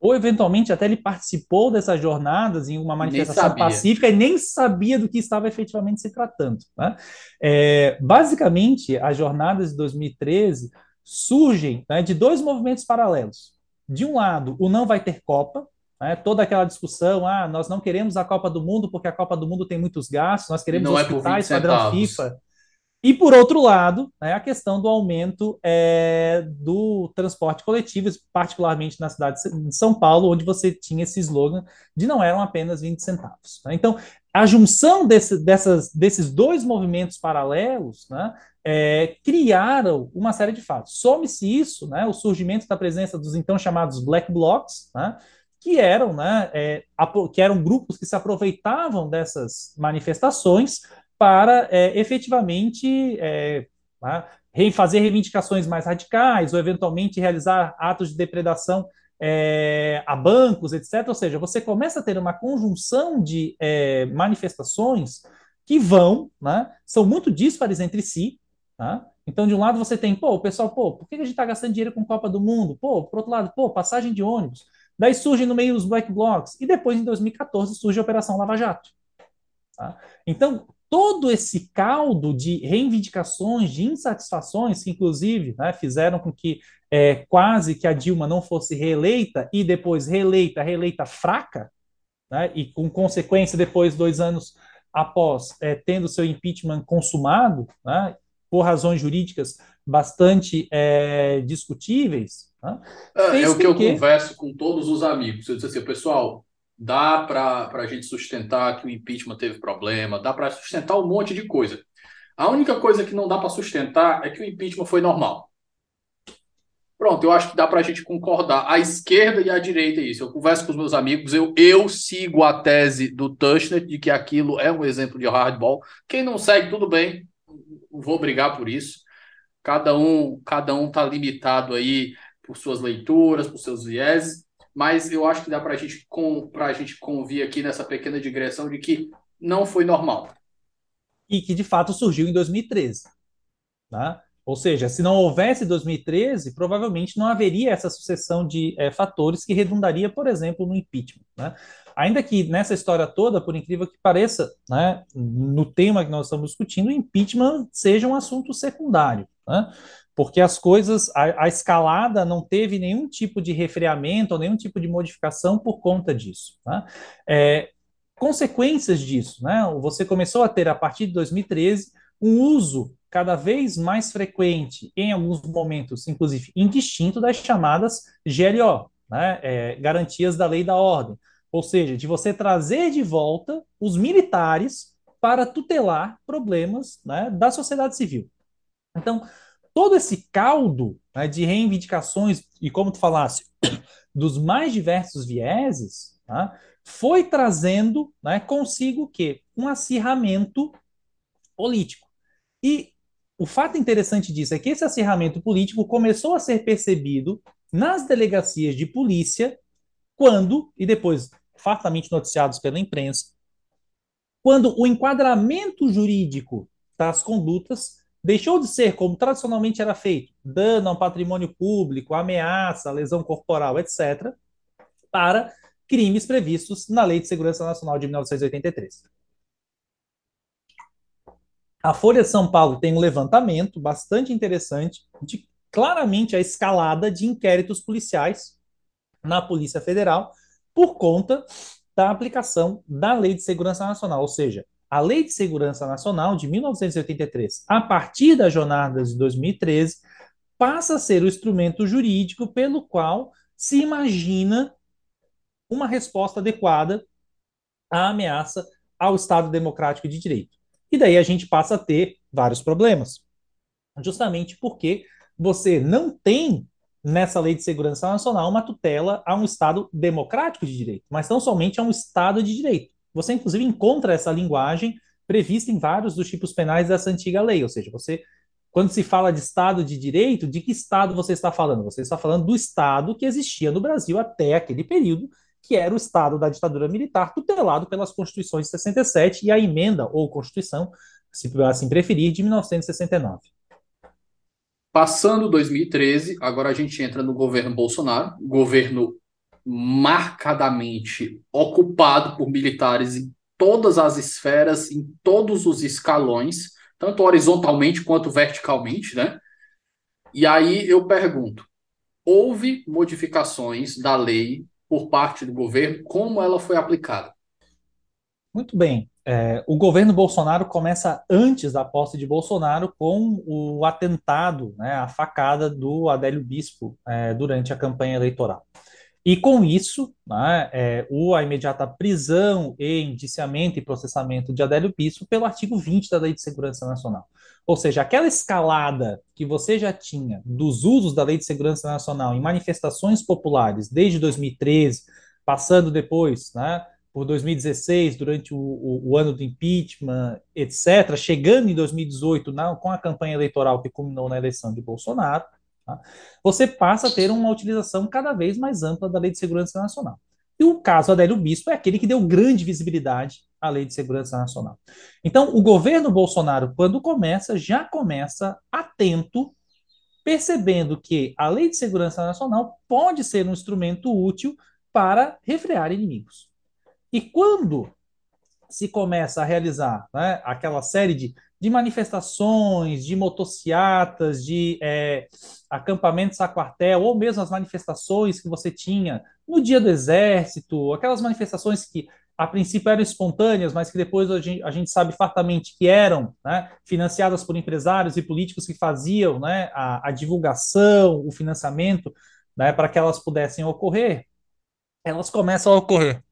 Ou eventualmente até ele participou dessas jornadas em uma manifestação pacífica e nem sabia do que estava efetivamente se tratando. Né? É, basicamente, as jornadas de 2013 surgem né, de dois movimentos paralelos. De um lado, o não vai ter Copa, né, toda aquela discussão, ah, nós não queremos a Copa do Mundo porque a Copa do Mundo tem muitos gastos, nós queremos não é hospitais, é padrão FIFA. E, por outro lado, né, a questão do aumento é, do transporte coletivo, particularmente na cidade de São Paulo, onde você tinha esse slogan de não eram apenas 20 centavos. Né? Então, a junção desse, dessas, desses dois movimentos paralelos né, é, criaram uma série de fatos. Some-se isso, né, o surgimento da presença dos então chamados black blocs, né, que eram, né, é, que eram grupos que se aproveitavam dessas manifestações para é, efetivamente é, né, fazer reivindicações mais radicais ou eventualmente realizar atos de depredação é, a bancos, etc. Ou seja, você começa a ter uma conjunção de é, manifestações que vão, né, são muito díspares entre si. Tá? Então, de um lado você tem, pô, o pessoal, pô, por que a gente está gastando dinheiro com Copa do Mundo? Pô, por outro lado, pô, passagem de ônibus. Daí surge no meio os black blocs e depois, em 2014, surge a Operação Lava Jato. Tá? Então, todo esse caldo de reivindicações, de insatisfações, que inclusive né, fizeram com que é, quase que a Dilma não fosse reeleita e depois reeleita, reeleita fraca, né, e com consequência depois, dois anos após, é, tendo seu impeachment consumado, né, por razões jurídicas bastante é, discutíveis. Né, é, é o que eu converso com todos os amigos. Eu disse assim, pessoal, dá para a gente sustentar que o impeachment teve problema, dá para sustentar um monte de coisa. A única coisa que não dá para sustentar é que o impeachment foi normal. Pronto, eu acho que dá para a gente concordar. A esquerda e a direita é isso. Eu converso com os meus amigos, eu, eu sigo a tese do Tushnet de que aquilo é um exemplo de hardball. Quem não segue, tudo bem, vou brigar por isso. Cada um cada um está limitado aí por suas leituras, por seus vieses mas eu acho que dá para gente a gente convir aqui nessa pequena digressão de que não foi normal. E que de fato surgiu em 2013. Né? Ou seja, se não houvesse 2013, provavelmente não haveria essa sucessão de é, fatores que redundaria, por exemplo, no impeachment. Né? Ainda que nessa história toda, por incrível que pareça, né, no tema que nós estamos discutindo, impeachment seja um assunto secundário. Né? Porque as coisas, a, a, escalada não teve nenhum tipo de refreamento ou nenhum tipo de modificação por conta disso. Né? É, consequências disso, né? Você começou a ter, a partir de 2013, um uso cada vez mais frequente, em alguns momentos, inclusive indistinto, das chamadas GLO, né? É, garantias da lei da ordem. Ou seja, de você trazer de volta os militares para tutelar problemas né, da sociedade civil. Então, todo esse caldo né, de reivindicações, e como tu falasse, dos mais diversos vieses, tá, foi trazendo né, consigo o quê? Um acirramento político. E o fato interessante disso é que esse acirramento político começou a ser percebido nas delegacias de polícia quando, e depois fartamente noticiados pela imprensa, quando o enquadramento jurídico das condutas deixou de ser como tradicionalmente era feito, dano ao patrimônio público, ameaça, lesão corporal, etc., para crimes previstos na Lei de Segurança Nacional de 1983. A Folha de São Paulo tem um levantamento bastante interessante de claramente a escalada de inquéritos policiais na Polícia Federal por conta da aplicação da Lei de Segurança Nacional, ou seja, a Lei de Segurança Nacional de 1983, a partir das jornadas de 2013, passa a ser o instrumento jurídico pelo qual se imagina uma resposta adequada à ameaça ao Estado Democrático de Direito. E daí a gente passa a ter vários problemas. Justamente porque você não tem nessa Lei de Segurança Nacional uma tutela a um Estado democrático de direito, mas não somente a um Estado de direito. Você, inclusive, encontra essa linguagem prevista em vários dos tipos penais dessa antiga lei, ou seja, você Quando se fala de Estado de Direito, de que Estado você está falando? Você está falando do Estado que existia no Brasil até aquele período, que era o Estado da ditadura militar, tutelado pelas Constituições de 67 e a emenda ou Constituição, se assim preferir, de 1969. Passando 2013, agora a gente entra no governo Bolsonaro, governo marcadamente ocupado por militares em todas as esferas, em todos os escalões, tanto horizontalmente quanto verticalmente, né? E aí eu pergunto: houve modificações da lei por parte do governo? Como ela foi aplicada? Muito bem. É, o governo Bolsonaro começa antes da posse de Bolsonaro com o atentado, né, a facada do Adélio Bispo é, durante a campanha eleitoral. E com isso, né, é, o, a imediata prisão e indiciamento e processamento de Adélio Bispo pelo artigo 20 da Lei de Segurança Nacional. Ou seja, aquela escalada que você já tinha dos usos da Lei de Segurança Nacional em manifestações populares desde 2013, passando depois né, por 2016, durante o, o, o, ano do impeachment, etc., chegando em 2018 na, com a campanha eleitoral que culminou na eleição de Bolsonaro, tá? você passa a ter uma utilização cada vez mais ampla da Lei de Segurança Nacional. E o caso Adélio Bispo é aquele que deu grande visibilidade à Lei de Segurança Nacional. Então, o governo Bolsonaro, quando começa, já começa atento, percebendo que a Lei de Segurança Nacional pode ser um instrumento útil para refrear inimigos. E quando se começa a realizar né, aquela série de, de manifestações, de motociatas, de é, acampamentos a quartel, ou mesmo as manifestações que você tinha no dia do exército, aquelas manifestações que a princípio eram espontâneas, mas que depois a gente, a gente sabe fartamente que eram né, financiadas por empresários e políticos que faziam né, a, a divulgação, o financiamento né, para que elas pudessem ocorrer, elas começam a ocorrer.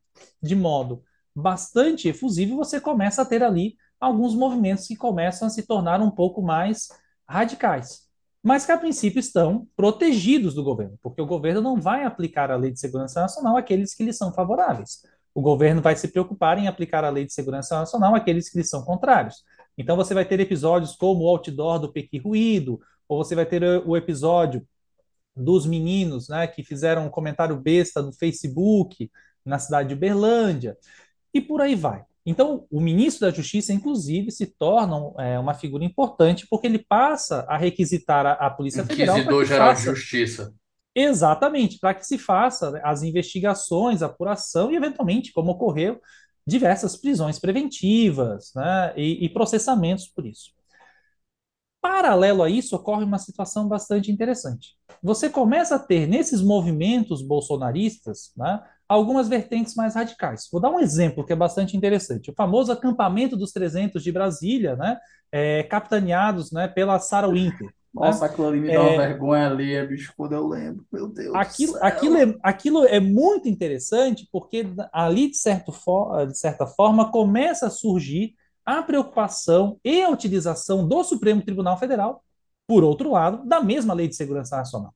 de modo bastante efusivo, você começa a ter ali alguns movimentos que começam a se tornar um pouco mais radicais, mas que a princípio estão protegidos do governo, porque o governo não vai aplicar a Lei de Segurança Nacional àqueles que lhe são favoráveis. O governo vai se preocupar em aplicar a Lei de Segurança Nacional àqueles que lhe são contrários. Então você vai ter episódios como o outdoor do Pequi Ruído, ou você vai ter o episódio dos meninos né, que fizeram um comentário besta no Facebook, na cidade de Uberlândia, e por aí vai. Então, o ministro da Justiça, inclusive, se torna é, uma figura importante porque ele passa a requisitar a, a Polícia Federal. Inquisidor-Geral de Justiça. Exatamente, para que se faça as investigações, apuração e, eventualmente, como ocorreu, diversas prisões preventivas né, e, e processamentos por isso. Paralelo a isso, ocorre uma situação bastante interessante. Você começa a ter nesses movimentos bolsonaristas né, algumas vertentes mais radicais. Vou dar um exemplo que é bastante interessante. O famoso acampamento dos 300 de Brasília, né, é, capitaneados né, pela Sarah Winter. Né? Nossa, né? aquilo ali me dá uma é, vergonha ali, bicho, quando eu lembro. Meu Deus. Aquilo, aquilo, é, aquilo é muito interessante porque ali, de, certo for, de certa forma, começa a surgir a preocupação e a utilização do Supremo Tribunal Federal, por outro lado, da mesma Lei de Segurança Nacional.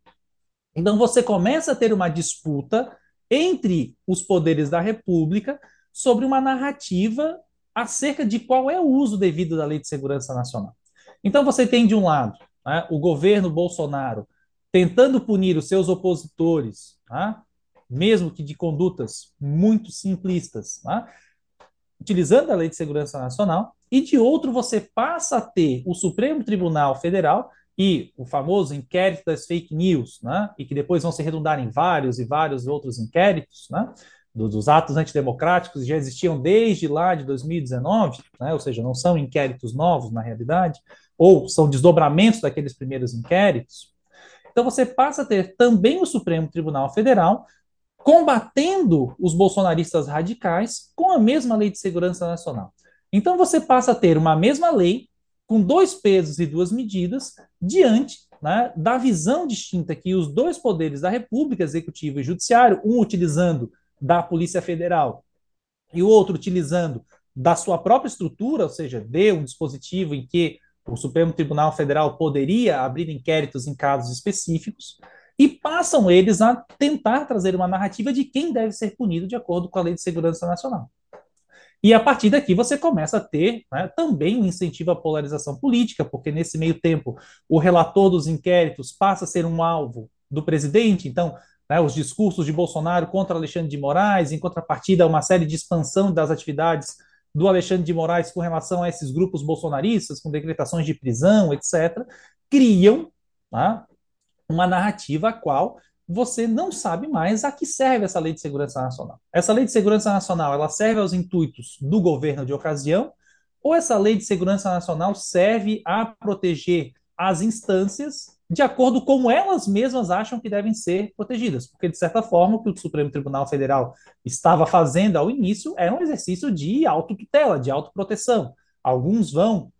Então você começa a ter uma disputa entre os poderes da República sobre uma narrativa acerca de qual é o uso devido da Lei de Segurança Nacional. Então você tem, de um lado, né, o governo Bolsonaro tentando punir os seus opositores, né, mesmo que de condutas muito simplistas, né, utilizando a Lei de Segurança Nacional, e de outro você passa a ter o Supremo Tribunal Federal e o famoso inquérito das fake news, né? e que depois vão se redundar em vários e vários outros inquéritos, né? dos atos antidemocráticos já existiam desde lá de 2019, né? ou seja, não são inquéritos novos na realidade, ou são desdobramentos daqueles primeiros inquéritos. Então você passa a ter também o Supremo Tribunal Federal combatendo os bolsonaristas radicais com a mesma lei de segurança nacional. Então você passa a ter uma mesma lei com dois pesos e duas medidas diante né, da visão distinta que os dois poderes da República, Executivo e Judiciário, um utilizando da Polícia Federal e o outro utilizando da sua própria estrutura, ou seja, de um dispositivo em que o Supremo Tribunal Federal poderia abrir inquéritos em casos específicos, e passam eles a tentar trazer uma narrativa de quem deve ser punido de acordo com a Lei de Segurança Nacional. E a partir daqui você começa a ter né, também um incentivo à polarização política, porque nesse meio tempo o relator dos inquéritos passa a ser um alvo do presidente, então né, os discursos de Bolsonaro contra Alexandre de Moraes, em contrapartida uma série de expansão das atividades do Alexandre de Moraes com relação a esses grupos bolsonaristas, com decretações de prisão, etc., criam né, uma narrativa a qual você não sabe mais a que serve essa Lei de Segurança Nacional. Essa Lei de Segurança Nacional, ela serve aos intuitos do governo de ocasião, ou essa Lei de Segurança Nacional serve a proteger as instâncias de acordo com elas mesmas acham que devem ser protegidas. Porque, de certa forma, o que o Supremo Tribunal Federal estava fazendo ao início era um exercício de autotutela, de autoproteção. Alguns vão,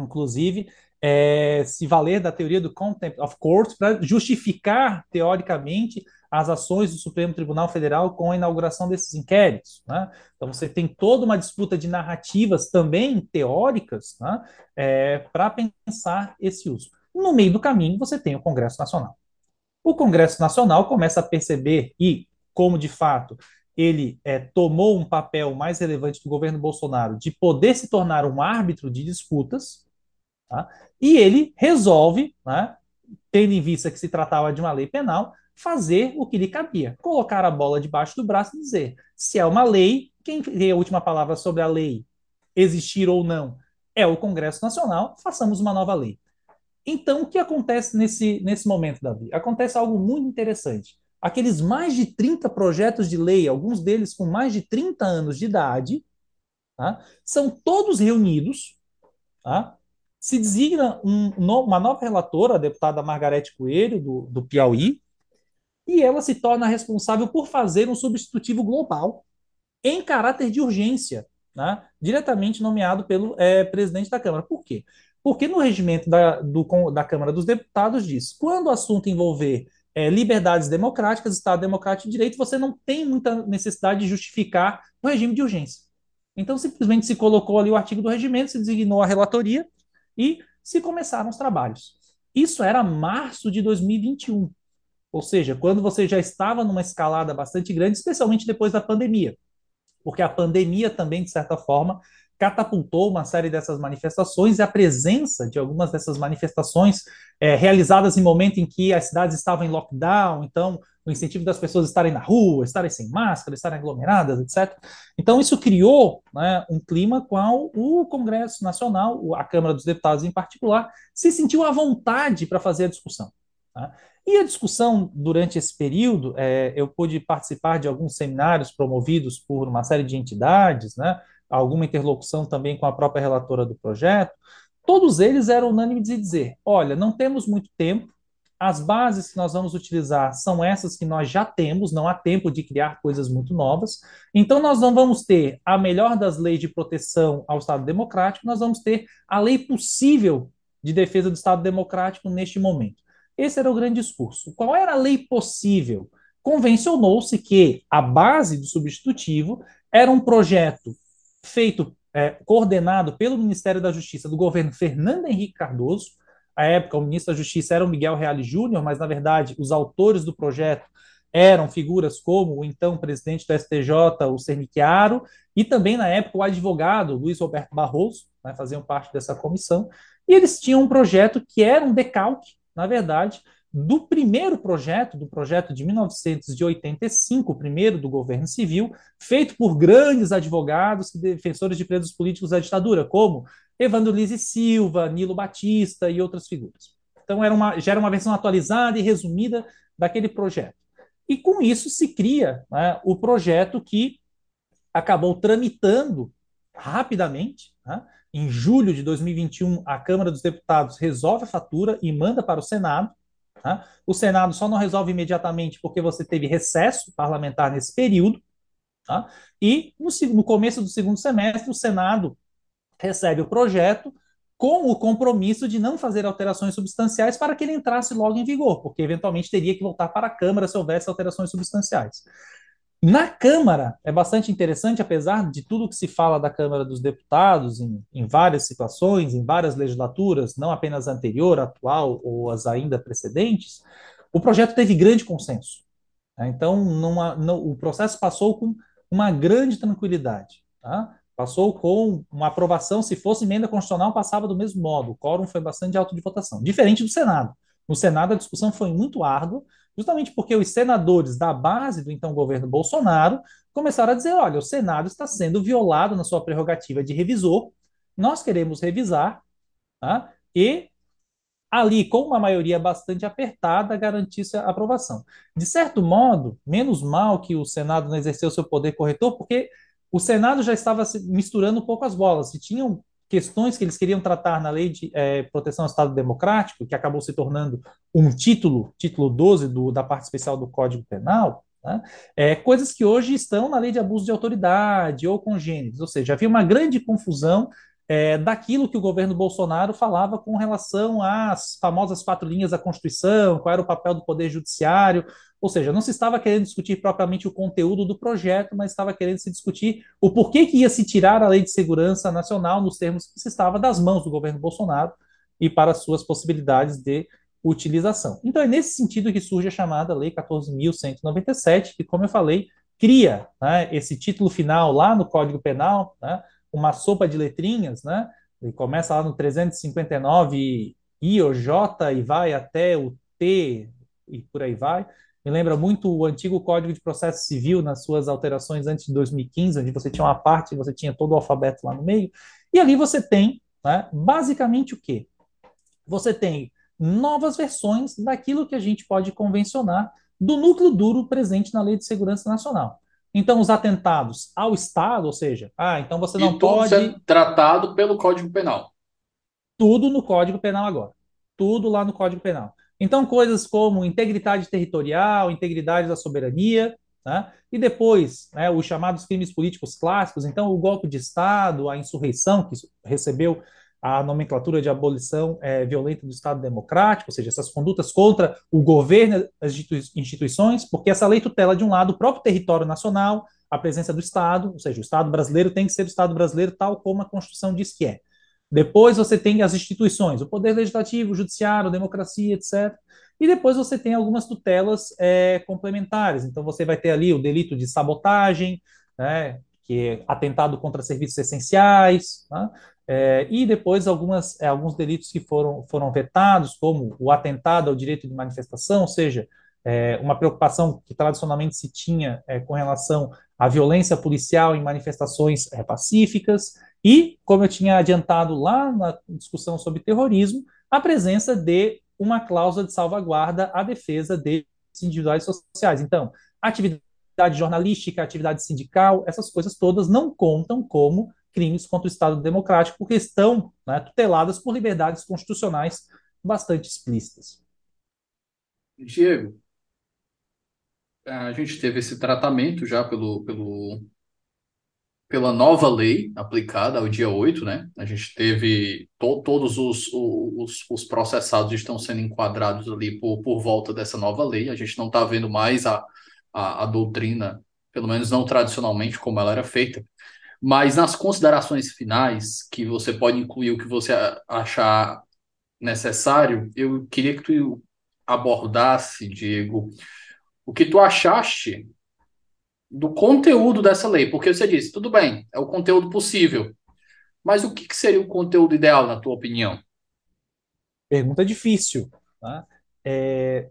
inclusive, é, se valer da teoria do contempt of court para justificar, teoricamente, as ações do Supremo Tribunal Federal com a inauguração desses inquéritos. Né? Então, você tem toda uma disputa de narrativas também teóricas né, é, para pensar esse uso. No meio do caminho, você tem o Congresso Nacional. O Congresso Nacional começa a perceber, e como de fato ele é, tomou um papel mais relevante do governo Bolsonaro de poder se tornar um árbitro de disputas, tá? e ele resolve, né, tendo em vista que se tratava de uma lei penal, fazer o que lhe cabia, colocar a bola debaixo do braço e dizer: se é uma lei, quem tem a última palavra sobre a lei existir ou não é o Congresso Nacional, façamos uma nova lei. Então, o que acontece nesse, nesse momento, Davi? Acontece algo muito interessante. Aqueles mais de 30 projetos de lei, alguns deles com mais de 30 anos de idade, tá? são todos reunidos, tá? Se designa um, uma nova relatora, a deputada Margarete Coelho, do, do Piauí, e ela se torna responsável por fazer um substitutivo global em caráter de urgência, né? diretamente nomeado pelo é, presidente da Câmara. Por quê? Porque no regimento da, do, da Câmara dos Deputados diz: quando o assunto envolver é, liberdades democráticas, Estado democrático de direito, você não tem muita necessidade de justificar o regime de urgência. Então, simplesmente se colocou ali o artigo do regimento, se designou a relatoria e se começaram os trabalhos. Isso era março de 2021. Ou seja, quando você já estava numa escalada bastante grande, especialmente depois da pandemia. Porque a pandemia também, de certa forma, catapultou uma série dessas manifestações e a presença de algumas dessas manifestações é, realizadas em momento em que as cidades estavam em lockdown, então o incentivo das pessoas estarem na rua, estarem sem máscara, estarem aglomeradas, etc. Então isso criou né, um clima qual o Congresso Nacional, a Câmara dos Deputados em particular, se sentiu à vontade para fazer a discussão. Tá? E a discussão durante esse período, é, eu pude participar de alguns seminários promovidos por uma série de entidades, né, alguma interlocução também com a própria relatora do projeto, todos eles eram unânimes em dizer: olha, não temos muito tempo, as bases que nós vamos utilizar são essas que nós já temos, não há tempo de criar coisas muito novas. Então, nós não vamos ter a melhor das leis de proteção ao Estado Democrático, nós vamos ter a lei possível de defesa do Estado Democrático neste momento. Esse era o grande discurso. Qual era a lei possível? Convencionou-se que a base do substitutivo era um projeto feito, é, coordenado pelo Ministério da Justiça do governo Fernando Henrique Cardoso. À época, o ministro da Justiça era o Miguel Reale Júnior, mas, na verdade, os autores do projeto eram figuras como o então presidente do STJ, o Cernichiaro, e também, na época, o advogado Luiz Roberto Barroso, né, faziam parte dessa comissão. E eles tinham um projeto que era um decalque, na verdade, do primeiro projeto, do projeto de 1985, o primeiro do governo civil, feito por grandes advogados e defensores de presos políticos da ditadura, como Evandro Lise Silva, Nilo Batista e outras figuras. Então era uma, já era uma versão atualizada e resumida daquele projeto. E com isso se cria né, o projeto que acabou tramitando rapidamente. Né? Em julho de 2021, a Câmara dos Deputados resolve a fatura e manda para o Senado. Tá? O Senado só não resolve imediatamente porque você teve recesso parlamentar nesse período. Tá? E no, no começo do segundo semestre, o Senado recebe o projeto com o compromisso de não fazer alterações substanciais para que ele entrasse logo em vigor, porque eventualmente teria que voltar para a Câmara se houvesse alterações substanciais. Na Câmara, é bastante interessante, apesar de tudo que se fala da Câmara dos Deputados, em, em, várias situações, em várias legislaturas, não apenas anterior, atual ou as ainda precedentes, o projeto teve grande consenso. Né? Então, numa, o processo passou com uma grande tranquilidade. Tá? Passou com uma aprovação, se fosse emenda constitucional, passava do mesmo modo. O quórum foi bastante alto de votação. Diferente do Senado. No Senado, a discussão foi muito árdua, justamente porque os senadores da base do então governo Bolsonaro começaram a dizer: olha, o Senado está sendo violado na sua prerrogativa de revisor, nós queremos revisar, tá? e ali, com uma maioria bastante apertada, garantisse a aprovação. De certo modo, menos mal que o Senado não exerceu seu poder corretor, porque o Senado já estava misturando um pouco as bolas. Se tinham questões que eles queriam tratar na lei de é, proteção ao Estado Democrático, que acabou se tornando um título, título 12 do, da parte especial do Código Penal, né? é, coisas que hoje estão na lei de abuso de autoridade ou congêneres, ou seja, havia uma grande confusão é, daquilo que o governo Bolsonaro falava com relação às famosas quatro linhas da Constituição, qual era o papel do Poder Judiciário, ou seja, não se estava querendo discutir propriamente o conteúdo do projeto, mas estava querendo se discutir o porquê que ia se tirar a Lei de Segurança Nacional nos termos que se estava das mãos do governo Bolsonaro e para suas possibilidades de utilização. Então é nesse sentido que surge a chamada Lei 14.197, que, como eu falei, cria né, esse título final lá no Código Penal, né, uma sopa de letrinhas, né? E começa lá no 359 I ou J e vai até o T e por aí vai. Me lembra muito o antigo Código de Processo Civil nas suas alterações antes de 2015, onde você tinha uma parte e você tinha todo o alfabeto lá no meio. E ali você tem, né, basicamente o quê? Você tem novas versões daquilo que a gente pode convencionar do núcleo duro presente na Lei de Segurança Nacional. Então, os atentados ao Estado, ou seja, ah, então você não e tudo pode. sendo tratado pelo Código Penal. Tudo no Código Penal agora. Tudo lá no Código Penal. Então, coisas como integridade territorial, integridade da soberania, né? e depois né, os chamados crimes políticos clássicos, então o golpe de Estado, a insurreição, que recebeu a nomenclatura de abolição é, violenta do Estado Democrático, ou seja, essas condutas contra o governo as instituições, porque essa lei tutela, de um lado, o próprio território nacional, a presença do Estado, ou seja, o Estado brasileiro tem que ser o Estado brasileiro tal como a Constituição diz que é. Depois você tem as instituições, o poder legislativo, o judiciário, a democracia, etc. E depois você tem algumas tutelas é, complementares. Então você vai ter ali o delito de sabotagem, né, que é atentado contra serviços essenciais, né, é, e depois algumas, é, alguns delitos que foram, foram vetados, como o atentado ao direito de manifestação, ou seja, é, uma preocupação que tradicionalmente se tinha é, com relação à violência policial em manifestações é, pacíficas, e, como eu tinha adiantado lá na discussão sobre terrorismo, a presença de uma cláusula de salvaguarda à defesa de individuais sociais. Então, atividade jornalística, atividade sindical, essas coisas todas não contam como crimes contra o Estado Democrático, porque estão né, tuteladas por liberdades constitucionais bastante explícitas. Diego, a gente teve esse tratamento já pelo, pelo, pela nova lei aplicada ao dia 8, né? A gente teve to, todos os, os, os, processados estão sendo enquadrados ali por, por volta dessa nova lei. A gente não está vendo mais a, a, a doutrina, pelo menos não tradicionalmente, como ela era feita. Mas nas considerações finais, que você pode incluir o que você achar necessário, eu queria que tu abordasse, Diego, o que tu achaste do conteúdo dessa lei, porque você disse, tudo bem, é o conteúdo possível, mas o que, seria o conteúdo ideal, na tua opinião? Pergunta difícil. Tá? É,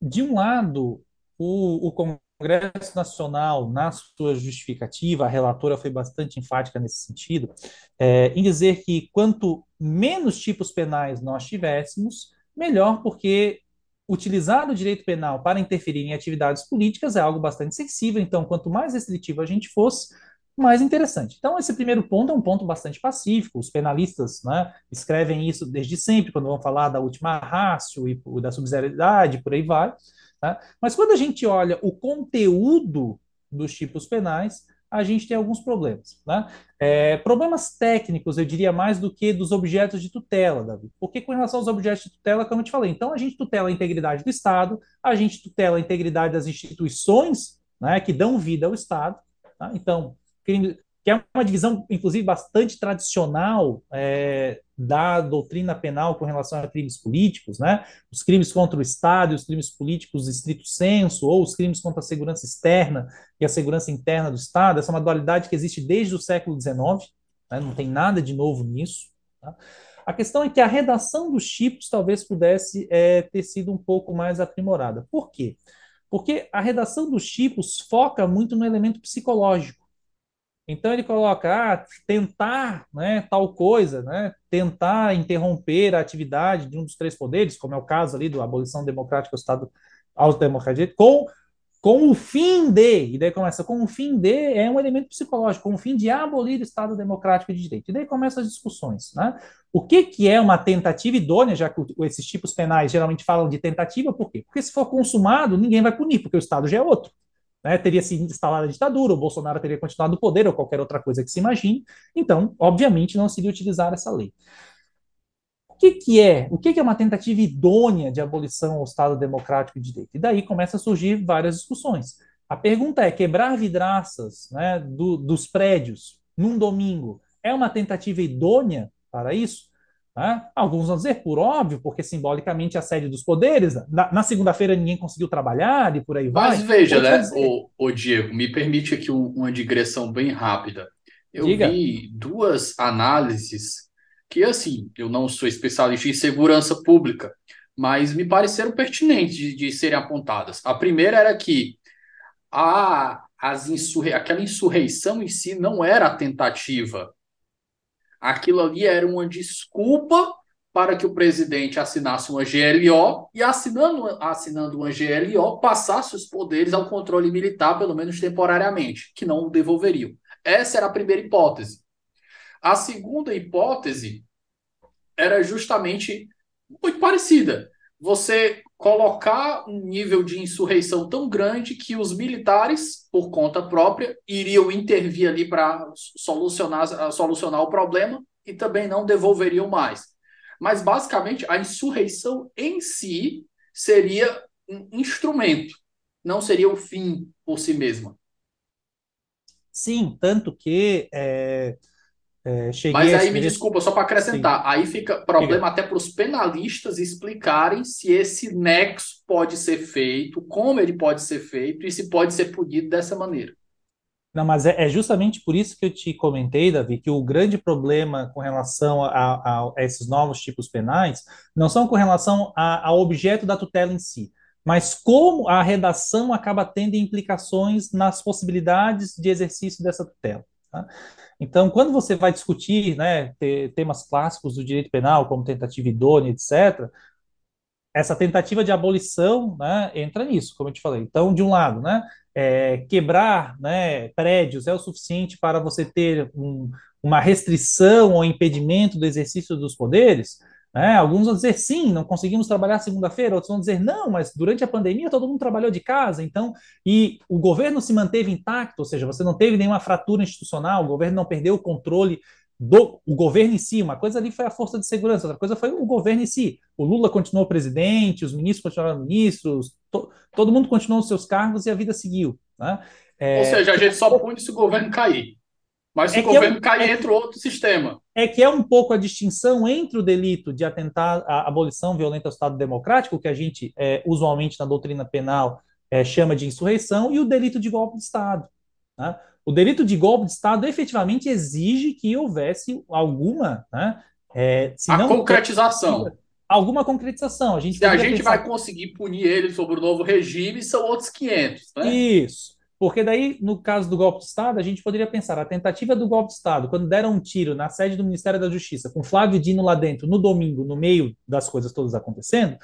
de um lado, o, o Congresso Nacional, na sua justificativa, a relatora foi bastante enfática nesse sentido, é, em dizer que quanto menos tipos penais nós tivéssemos, melhor, porque utilizar o direito penal para interferir em atividades políticas é algo bastante sensível, então, quanto mais restritivo a gente fosse, mais interessante. Então, esse primeiro ponto é um ponto bastante pacífico. Os penalistas né, escrevem isso desde sempre, quando vão falar da última rácio e da subsidiariedade, por aí vai. Tá? Mas quando a gente olha o conteúdo dos tipos penais, a gente tem alguns problemas. Né? É, problemas técnicos, eu diria mais do que dos objetos de tutela, Davi. Porque com relação aos objetos de tutela, como eu te falei, então a gente tutela a integridade do Estado, a gente tutela a integridade das instituições né, que dão vida ao Estado. Tá? Então, que é uma divisão, inclusive, bastante tradicional é, da doutrina penal com relação a crimes políticos, né? Os crimes contra o Estado, os crimes políticos estrito senso, ou os crimes contra a segurança externa e a segurança interna do Estado. Essa é uma dualidade que existe desde o século XIX, né? não tem nada de novo nisso. Tá? A questão é que a redação dos tipos talvez pudesse é, ter sido um pouco mais aprimorada. Por quê? Porque a redação dos tipos foca muito no elemento psicológico. Então ele coloca ah, tentar né, tal coisa, né, tentar interromper a atividade de um dos três poderes, como é o caso ali do abolição democrática do Estado autodemocrático, com com o fim de, e daí começa, com o fim de é um elemento psicológico, com o fim de abolir o Estado democrático de direito. E daí começam as discussões. Né? O que, que é uma tentativa idônea, já que esses tipos penais geralmente falam de tentativa, por quê? Porque se for consumado, ninguém vai punir, porque o Estado já é outro né, teria se instalado a ditadura, o Bolsonaro teria continuado no poder, ou qualquer outra coisa que se imagine. Então, obviamente, não seria utilizar essa lei. O que, que é? O que, que é uma tentativa idônea de abolição ao Estado democrático de direito? E daí começa a surgir várias discussões. A pergunta é: quebrar vidraças né, do, dos prédios num domingo é uma tentativa idônea para isso? Né? Alguns vão dizer, por óbvio, porque simbolicamente a sede dos poderes. Na, na segunda-feira ninguém conseguiu trabalhar e por aí vai. Mas veja, né, o, o, Diego, me permite aqui um, uma digressão bem rápida. Eu Diga. vi duas análises que, assim, eu não sou especialista em segurança pública, mas me pareceram pertinentes de, de serem apontadas. A primeira era que a, as insurre... aquela insurreição em si não era a tentativa Aquilo ali era uma desculpa para que o presidente assinasse uma GLO e, assinando, assinando uma GLO, passasse os poderes ao controle militar, pelo menos temporariamente, que não o devolveriam. Essa era a primeira hipótese. A segunda hipótese era justamente muito parecida. Você colocar um nível de insurreição tão grande que os militares, por conta própria, iriam intervir ali para solucionar, solucionar o problema e também não devolveriam mais. Mas, basicamente, a insurreição em si seria um instrumento, não seria o fim por si mesma. Sim, tanto que é, é, Mas aí me desculpa, só para acrescentar, Sim. aí fica problema até para os penalistas explicarem se esse nexo pode ser feito, como ele pode ser feito e se pode ser punido dessa maneira. Não, mas é, é justamente por isso que eu te comentei, Davi, que o grande problema com relação a, a, a esses novos tipos penais não são com relação ao objeto da tutela em si, mas como a redação acaba tendo implicações nas possibilidades de exercício dessa tutela. Tá? Então, quando você vai discutir né, temas clássicos do direito penal, como tentativa idônea, etc., essa tentativa de abolição né, entra nisso, como eu te falei. Então, de um lado, né, é, quebrar né, prédios é o suficiente para você ter um, uma restrição ou impedimento do exercício dos poderes, né? Alguns vão dizer sim, não conseguimos trabalhar segunda-feira, outros vão dizer não, mas durante a pandemia todo mundo trabalhou de casa, então, e o governo se manteve intacto, ou seja, você não teve nenhuma fratura institucional, o governo não perdeu o controle do o governo em si. Uma coisa ali foi a força de segurança, outra coisa foi o governo em si. O Lula continuou presidente, os ministros continuaram ministros, to, todo mundo continuou os seus cargos e a vida seguiu. Né? É, Ou seja, a gente só pune se o governo cair. Mas se é o governo é, cair, é, entra outro sistema. É que é um pouco a distinção entre o delito de atentar à abolição violenta do Estado democrático, que a gente é, usualmente na doutrina penal é, chama de insurreição, e o delito de golpe de Estado. Né? O delito de golpe de Estado efetivamente exige que houvesse alguma. Né, é, a não, concretização. Alguma concretização. A gente se a gente pensar... vai conseguir punir ele sobre o novo regime, são outros 500. Né? Isso. Porque daí, no caso do golpe de Estado, a gente poderia pensar, a tentativa do golpe de Estado, quando deram um tiro na sede do Ministério da Justiça, com Flávio Dino lá dentro, no domingo, no meio das coisas todas acontecendo,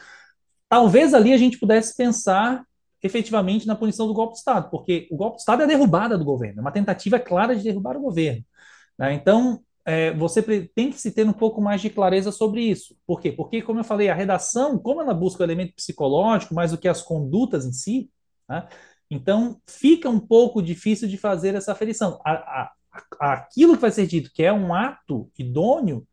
talvez ali a gente pudesse pensar efetivamente na punição do golpe de Estado, porque o golpe de Estado é a derrubada do governo, é uma tentativa clara de derrubar o governo. Né? Então, é, você tem que se ter um pouco mais de clareza sobre isso. Por quê? Porque, como eu falei, a redação, como ela busca o elemento psicológico mais do que as condutas em si, né? Então, fica um pouco difícil de fazer essa aferição. A, a, aquilo que vai ser dito, que é um ato idôneo,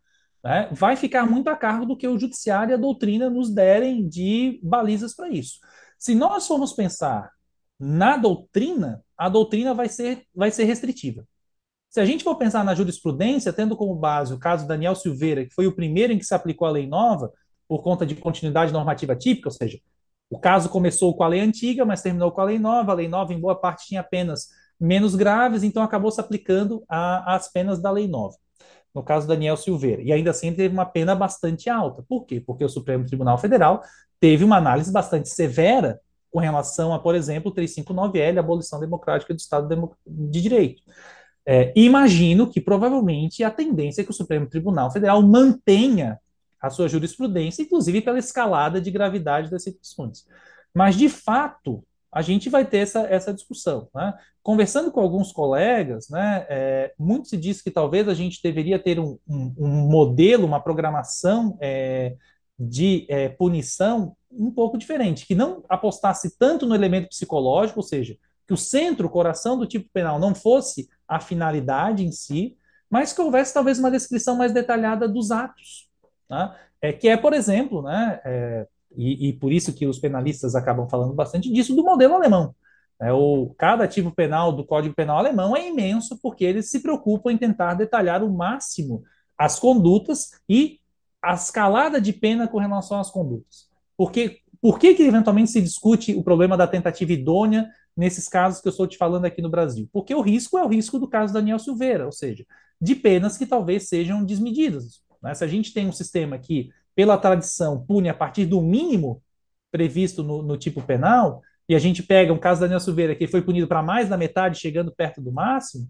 né, vai ficar muito a cargo do que o judiciário e a doutrina nos derem de balizas para isso. Se nós formos pensar na doutrina, a doutrina vai ser, vai ser restritiva. Se a gente for pensar na jurisprudência, tendo como base o caso Daniel Silveira, que foi o primeiro em que se aplicou a lei nova, por conta de continuidade normativa típica, ou seja, o caso começou com a lei antiga, mas terminou com a lei nova. A lei nova, em boa parte, tinha penas menos graves, então acabou se aplicando às penas da lei nova. No caso Daniel Silveira. E ainda assim teve uma pena bastante alta. Por quê? Porque o Supremo Tribunal Federal teve uma análise bastante severa com relação a, por exemplo, o 359L, a abolição democrática do Estado de Direito. É, imagino que provavelmente a tendência é que o Supremo Tribunal Federal mantenha a sua jurisprudência, inclusive pela escalada de gravidade das situações. Mas, de fato, a gente vai ter essa, essa discussão. Né? Conversando com alguns colegas, né, é, muito se diz que talvez a gente deveria ter um, um, um modelo, uma programação é, de é, punição um pouco diferente, que não apostasse tanto no elemento psicológico, ou seja, que o centro, o coração do tipo penal não fosse a finalidade em si, mas que houvesse talvez uma descrição mais detalhada dos atos. Tá? É, que é, por exemplo, né, é, e, e, por isso que os penalistas acabam falando bastante disso, do modelo alemão. É, o, cada tipo penal do Código Penal alemão é imenso porque eles se preocupam em tentar detalhar o máximo as condutas e a escalada de pena com relação às condutas. Porque por que, que eventualmente se discute o problema da tentativa idônea nesses casos que eu estou te falando aqui no Brasil? Porque o risco é o risco do caso Daniel Silveira, ou seja, de penas que talvez sejam desmedidas. Né? Se a gente tem um sistema que, pela tradição, pune a partir do mínimo previsto no, no tipo penal, e a gente pega um caso da Daniel Silveira que foi punido para mais da metade, chegando perto do máximo,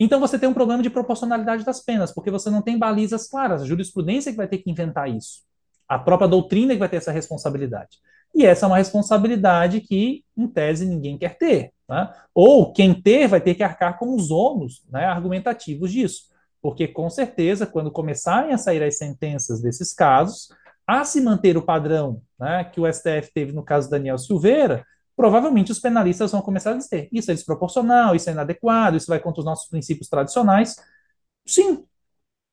então você tem um problema de proporcionalidade das penas, porque você não tem balizas claras. A jurisprudência que vai ter que inventar isso. A própria doutrina que vai ter essa responsabilidade. E essa é uma responsabilidade que, em tese, ninguém quer ter. Né? Ou quem ter vai ter que arcar com os ônus né, argumentativos disso. Porque, com certeza, quando começarem a sair as sentenças desses casos, a se manter o padrão né, que o STF teve no caso Daniel Silveira, provavelmente os penalistas vão começar a dizer isso é desproporcional, isso é inadequado, isso vai contra os nossos princípios tradicionais. Sim,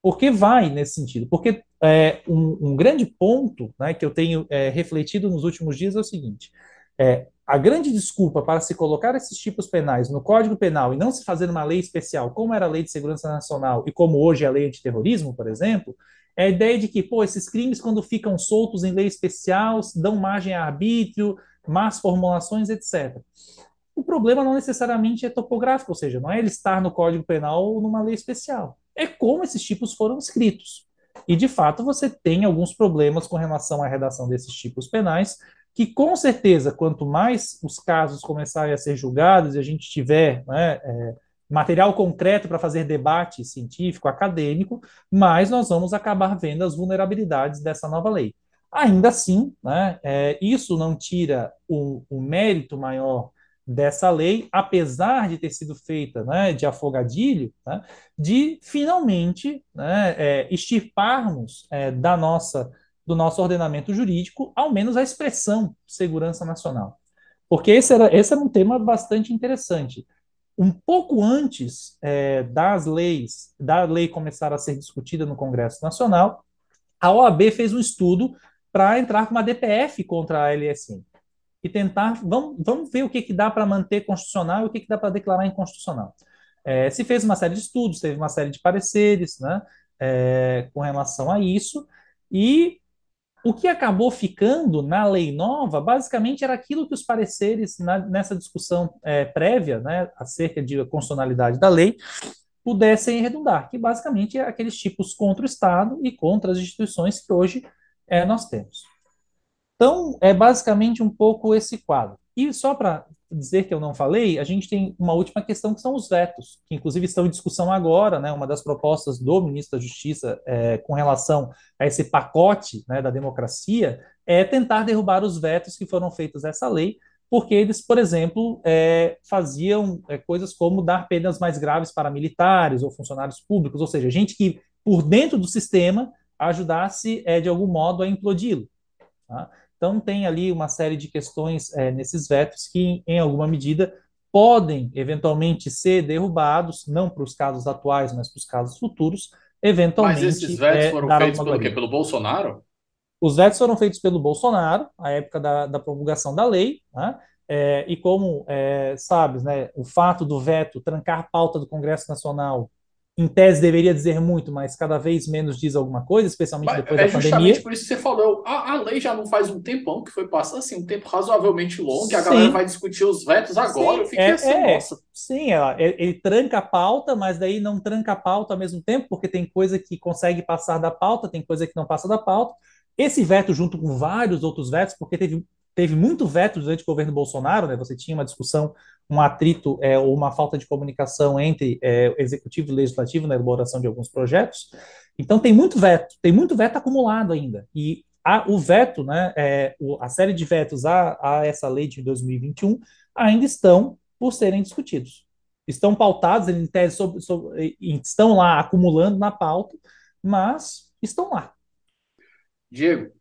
porque vai nesse sentido. Porque é, um, um, grande ponto né, que eu tenho é, refletido nos últimos dias é o seguinte: é, a grande desculpa para se colocar esses tipos penais no Código Penal e não se fazer uma lei especial, como era a Lei de Segurança Nacional e como hoje é a Lei Antiterrorismo, por exemplo, é a ideia de que, pô, esses crimes, quando ficam soltos em lei especial, dão margem a arbítrio, más formulações, etc. O problema não necessariamente é topográfico, ou seja, não é ele estar no Código Penal ou numa lei especial. É como esses tipos foram escritos. E, de fato, você tem alguns problemas com relação à redação desses tipos penais, que com certeza, quanto mais os casos começarem a ser julgados e a gente tiver né, é, material concreto para fazer debate científico, acadêmico, mais nós vamos acabar vendo as vulnerabilidades dessa nova lei. Ainda assim, né, é, isso não tira o, o, mérito maior dessa lei, apesar de ter sido feita né, de afogadilho, né, de finalmente né, é, extirparmos é, da nossa do nosso ordenamento jurídico, ao menos a expressão segurança nacional. Porque esse era, esse era um tema bastante interessante. Um pouco antes é, das leis, da lei começar a ser discutida no Congresso Nacional, a OAB fez um estudo para entrar com uma DPF contra a LSM e tentar, vamos, vamos ver o que, que dá para manter constitucional e o que, que dá para declarar inconstitucional. É, se fez uma série de estudos, teve uma série de pareceres né, é, com relação a isso, e o que acabou ficando na lei nova, basicamente, era aquilo que os pareceres na, nessa discussão é, prévia, né, acerca de constitucionalidade da lei, pudessem redundar, que basicamente é aqueles tipos contra o Estado e contra as instituições que hoje é, nós temos. Então, é basicamente um pouco esse quadro. E só para dizer que eu não falei, a gente tem uma última questão que são os vetos, que inclusive estão em discussão agora, né? Uma das propostas do ministro da Justiça é, com relação a esse pacote né, da democracia é tentar derrubar os vetos que foram feitos a essa lei, porque eles, por exemplo, é, faziam é, coisas como dar penas mais graves para militares ou funcionários públicos, ou seja, gente que por dentro do sistema ajudasse é, de algum modo a implodi-lo. Tá? Então, tem ali uma série de questões é, nesses vetos que, em alguma medida, podem eventualmente ser derrubados, não para os casos atuais, mas para os casos futuros, eventualmente. Mas esses vetos é, foram feitos pelo quê? Pelo Bolsonaro? Os vetos foram feitos pelo Bolsonaro, à época da, da promulgação da lei, né? É, e como é, sabes, né, o fato do veto trancar a pauta do Congresso Nacional, em tese deveria dizer muito, mas cada vez menos diz alguma coisa, especialmente Mas depois é da justamente pandemia. por isso que você falou. A, a lei já não faz um tempão que foi passando, assim, um tempo razoavelmente longo, e a galera vai discutir os vetos agora. Sim, Eu fiquei é, assim, é. nossa. Sim, ela- ele, ele tranca a pauta, mas daí não tranca a pauta ao mesmo tempo, porque tem coisa que consegue passar da pauta, tem coisa que não passa da pauta. Esse veto, junto com vários outros vetos, porque teve, teve muito veto durante o governo Bolsonaro, né? Você tinha uma discussão, um atrito, é, ou uma falta de comunicação entre é, executivo e legislativo na elaboração de alguns projetos. Então tem muito veto, tem muito veto acumulado ainda. E a- o veto, né, é, o- a série de vetos a, a essa lei de 2021 ainda estão por serem discutidos. Estão pautados, em tese, sobre- sobre- estão lá acumulando na pauta, mas estão lá. Diego,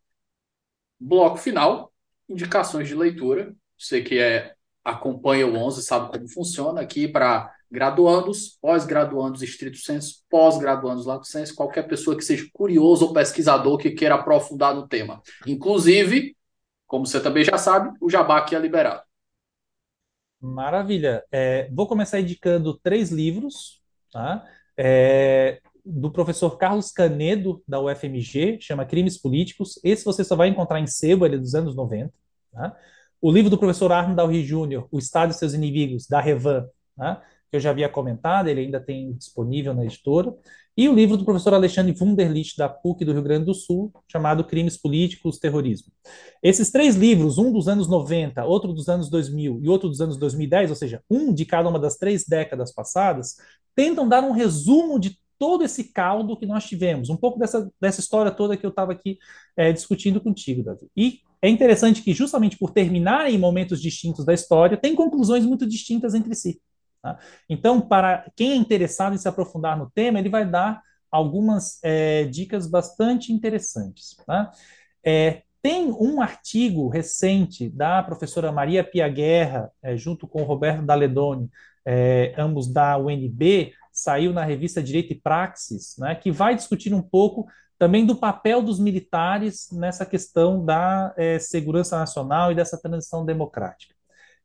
bloco final, indicações de leitura. Você que é, acompanha o 11 sabe como funciona aqui para graduandos, pós-graduandos estrito senso, pós-graduandos lato senso, qualquer pessoa que seja curioso ou pesquisador que queira aprofundar no tema. Inclusive, como você também já sabe, o jabá aqui é liberado. Maravilha. É, vou começar indicando três livros, tá? É, do professor Carlos Canedo, da UFMG, chama Crimes Políticos. Esse você só vai encontrar em sebo, ele é dos anos 90. Tá? O livro do professor Arno Dalry Jr., O Estado e Seus Inimigos, da Revan, tá? que eu já havia comentado, ele ainda tem disponível na editora. E o livro do professor Alexandre Wunderlich, da PUC do Rio Grande do Sul, chamado Crimes Políticos, Terrorismo. Esses três livros, um dos anos 90, outro dos anos 2000 e outro dos anos 2010, ou seja, um de cada uma das três décadas passadas, tentam dar um resumo de todo esse caldo que nós tivemos, um pouco dessa, dessa história toda que eu estava aqui é, discutindo contigo, Davi. E é interessante que, justamente por terminarem em momentos distintos da história, tem conclusões muito distintas entre si. Tá? Então, para quem é interessado em se aprofundar no tema, ele vai dar algumas é, dicas bastante interessantes. Tá? É, tem um artigo recente da professora Maria Pia Guerra, é, junto com o Roberto Daledoni, é, ambos da UNB, saiu na revista Direito e Praxis, né, que vai discutir um pouco também do papel dos militares nessa questão da é, segurança nacional e dessa transição democrática.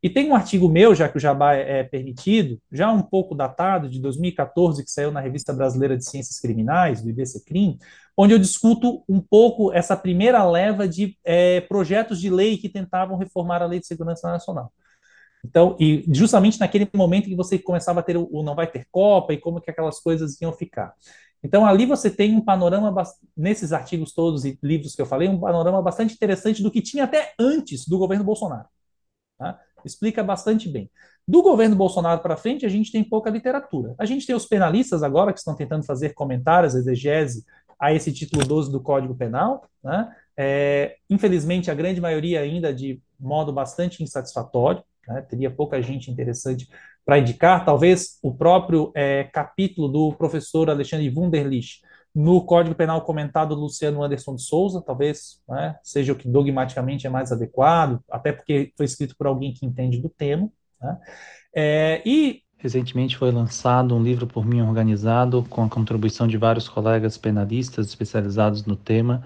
E tem um artigo meu, já que o Jabá é, é permitido, já um pouco datado, de 2014, que saiu na Revista Brasileira de Ciências Criminais, do IBCCRIM, onde eu discuto um pouco essa primeira leva de é, projetos de lei que tentavam reformar a Lei de Segurança Nacional. Então, e justamente naquele momento que você começava a ter o, o não vai ter Copa e como que aquelas coisas iam ficar. Então, ali você tem um panorama, nesses artigos todos e livros que eu falei, um panorama bastante interessante do que tinha até antes do governo Bolsonaro. Tá? Explica bastante bem. Do governo Bolsonaro para frente, a gente tem pouca literatura. A gente tem os penalistas agora que estão tentando fazer comentários, exegese a esse título 12 do Código Penal. Né? É, infelizmente, a grande maioria ainda de modo bastante insatisfatório. Né? Teria pouca gente interessante para indicar. Talvez o próprio é, capítulo do professor Alexandre Wunderlich no Código Penal comentado do Luciano Anderson de Souza, talvez né, seja o que dogmaticamente é mais adequado, até porque foi escrito por alguém que entende do tema. Né? É, e Recentemente foi lançado um livro por mim organizado com a contribuição de vários colegas penalistas especializados no tema,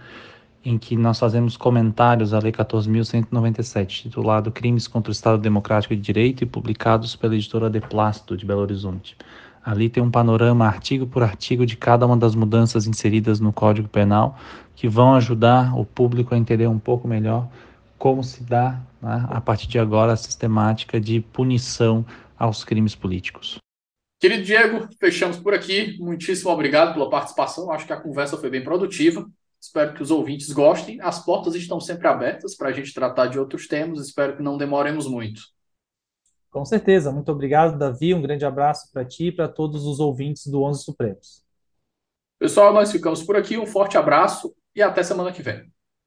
em que nós fazemos comentários à Lei 14.197, titulado Crimes contra o Estado Democrático de Direito e publicados pela editora De Plácido, de Belo Horizonte. Ali tem um panorama, artigo por artigo, de cada uma das mudanças inseridas no Código Penal, que vão ajudar o público a entender um pouco melhor como se dá, né, a partir de agora, a sistemática de punição aos crimes políticos. Querido Diego, fechamos por aqui. Muitíssimo obrigado pela participação. Acho que a conversa foi bem produtiva. Espero que os ouvintes gostem. As portas estão sempre abertas para a gente tratar de outros temas. Espero que não demoremos muito. Com certeza. Muito obrigado, Davi. Um grande abraço para ti e para todos os ouvintes do Onze Supremos. Pessoal, nós ficamos por aqui. Um forte abraço e até semana que vem.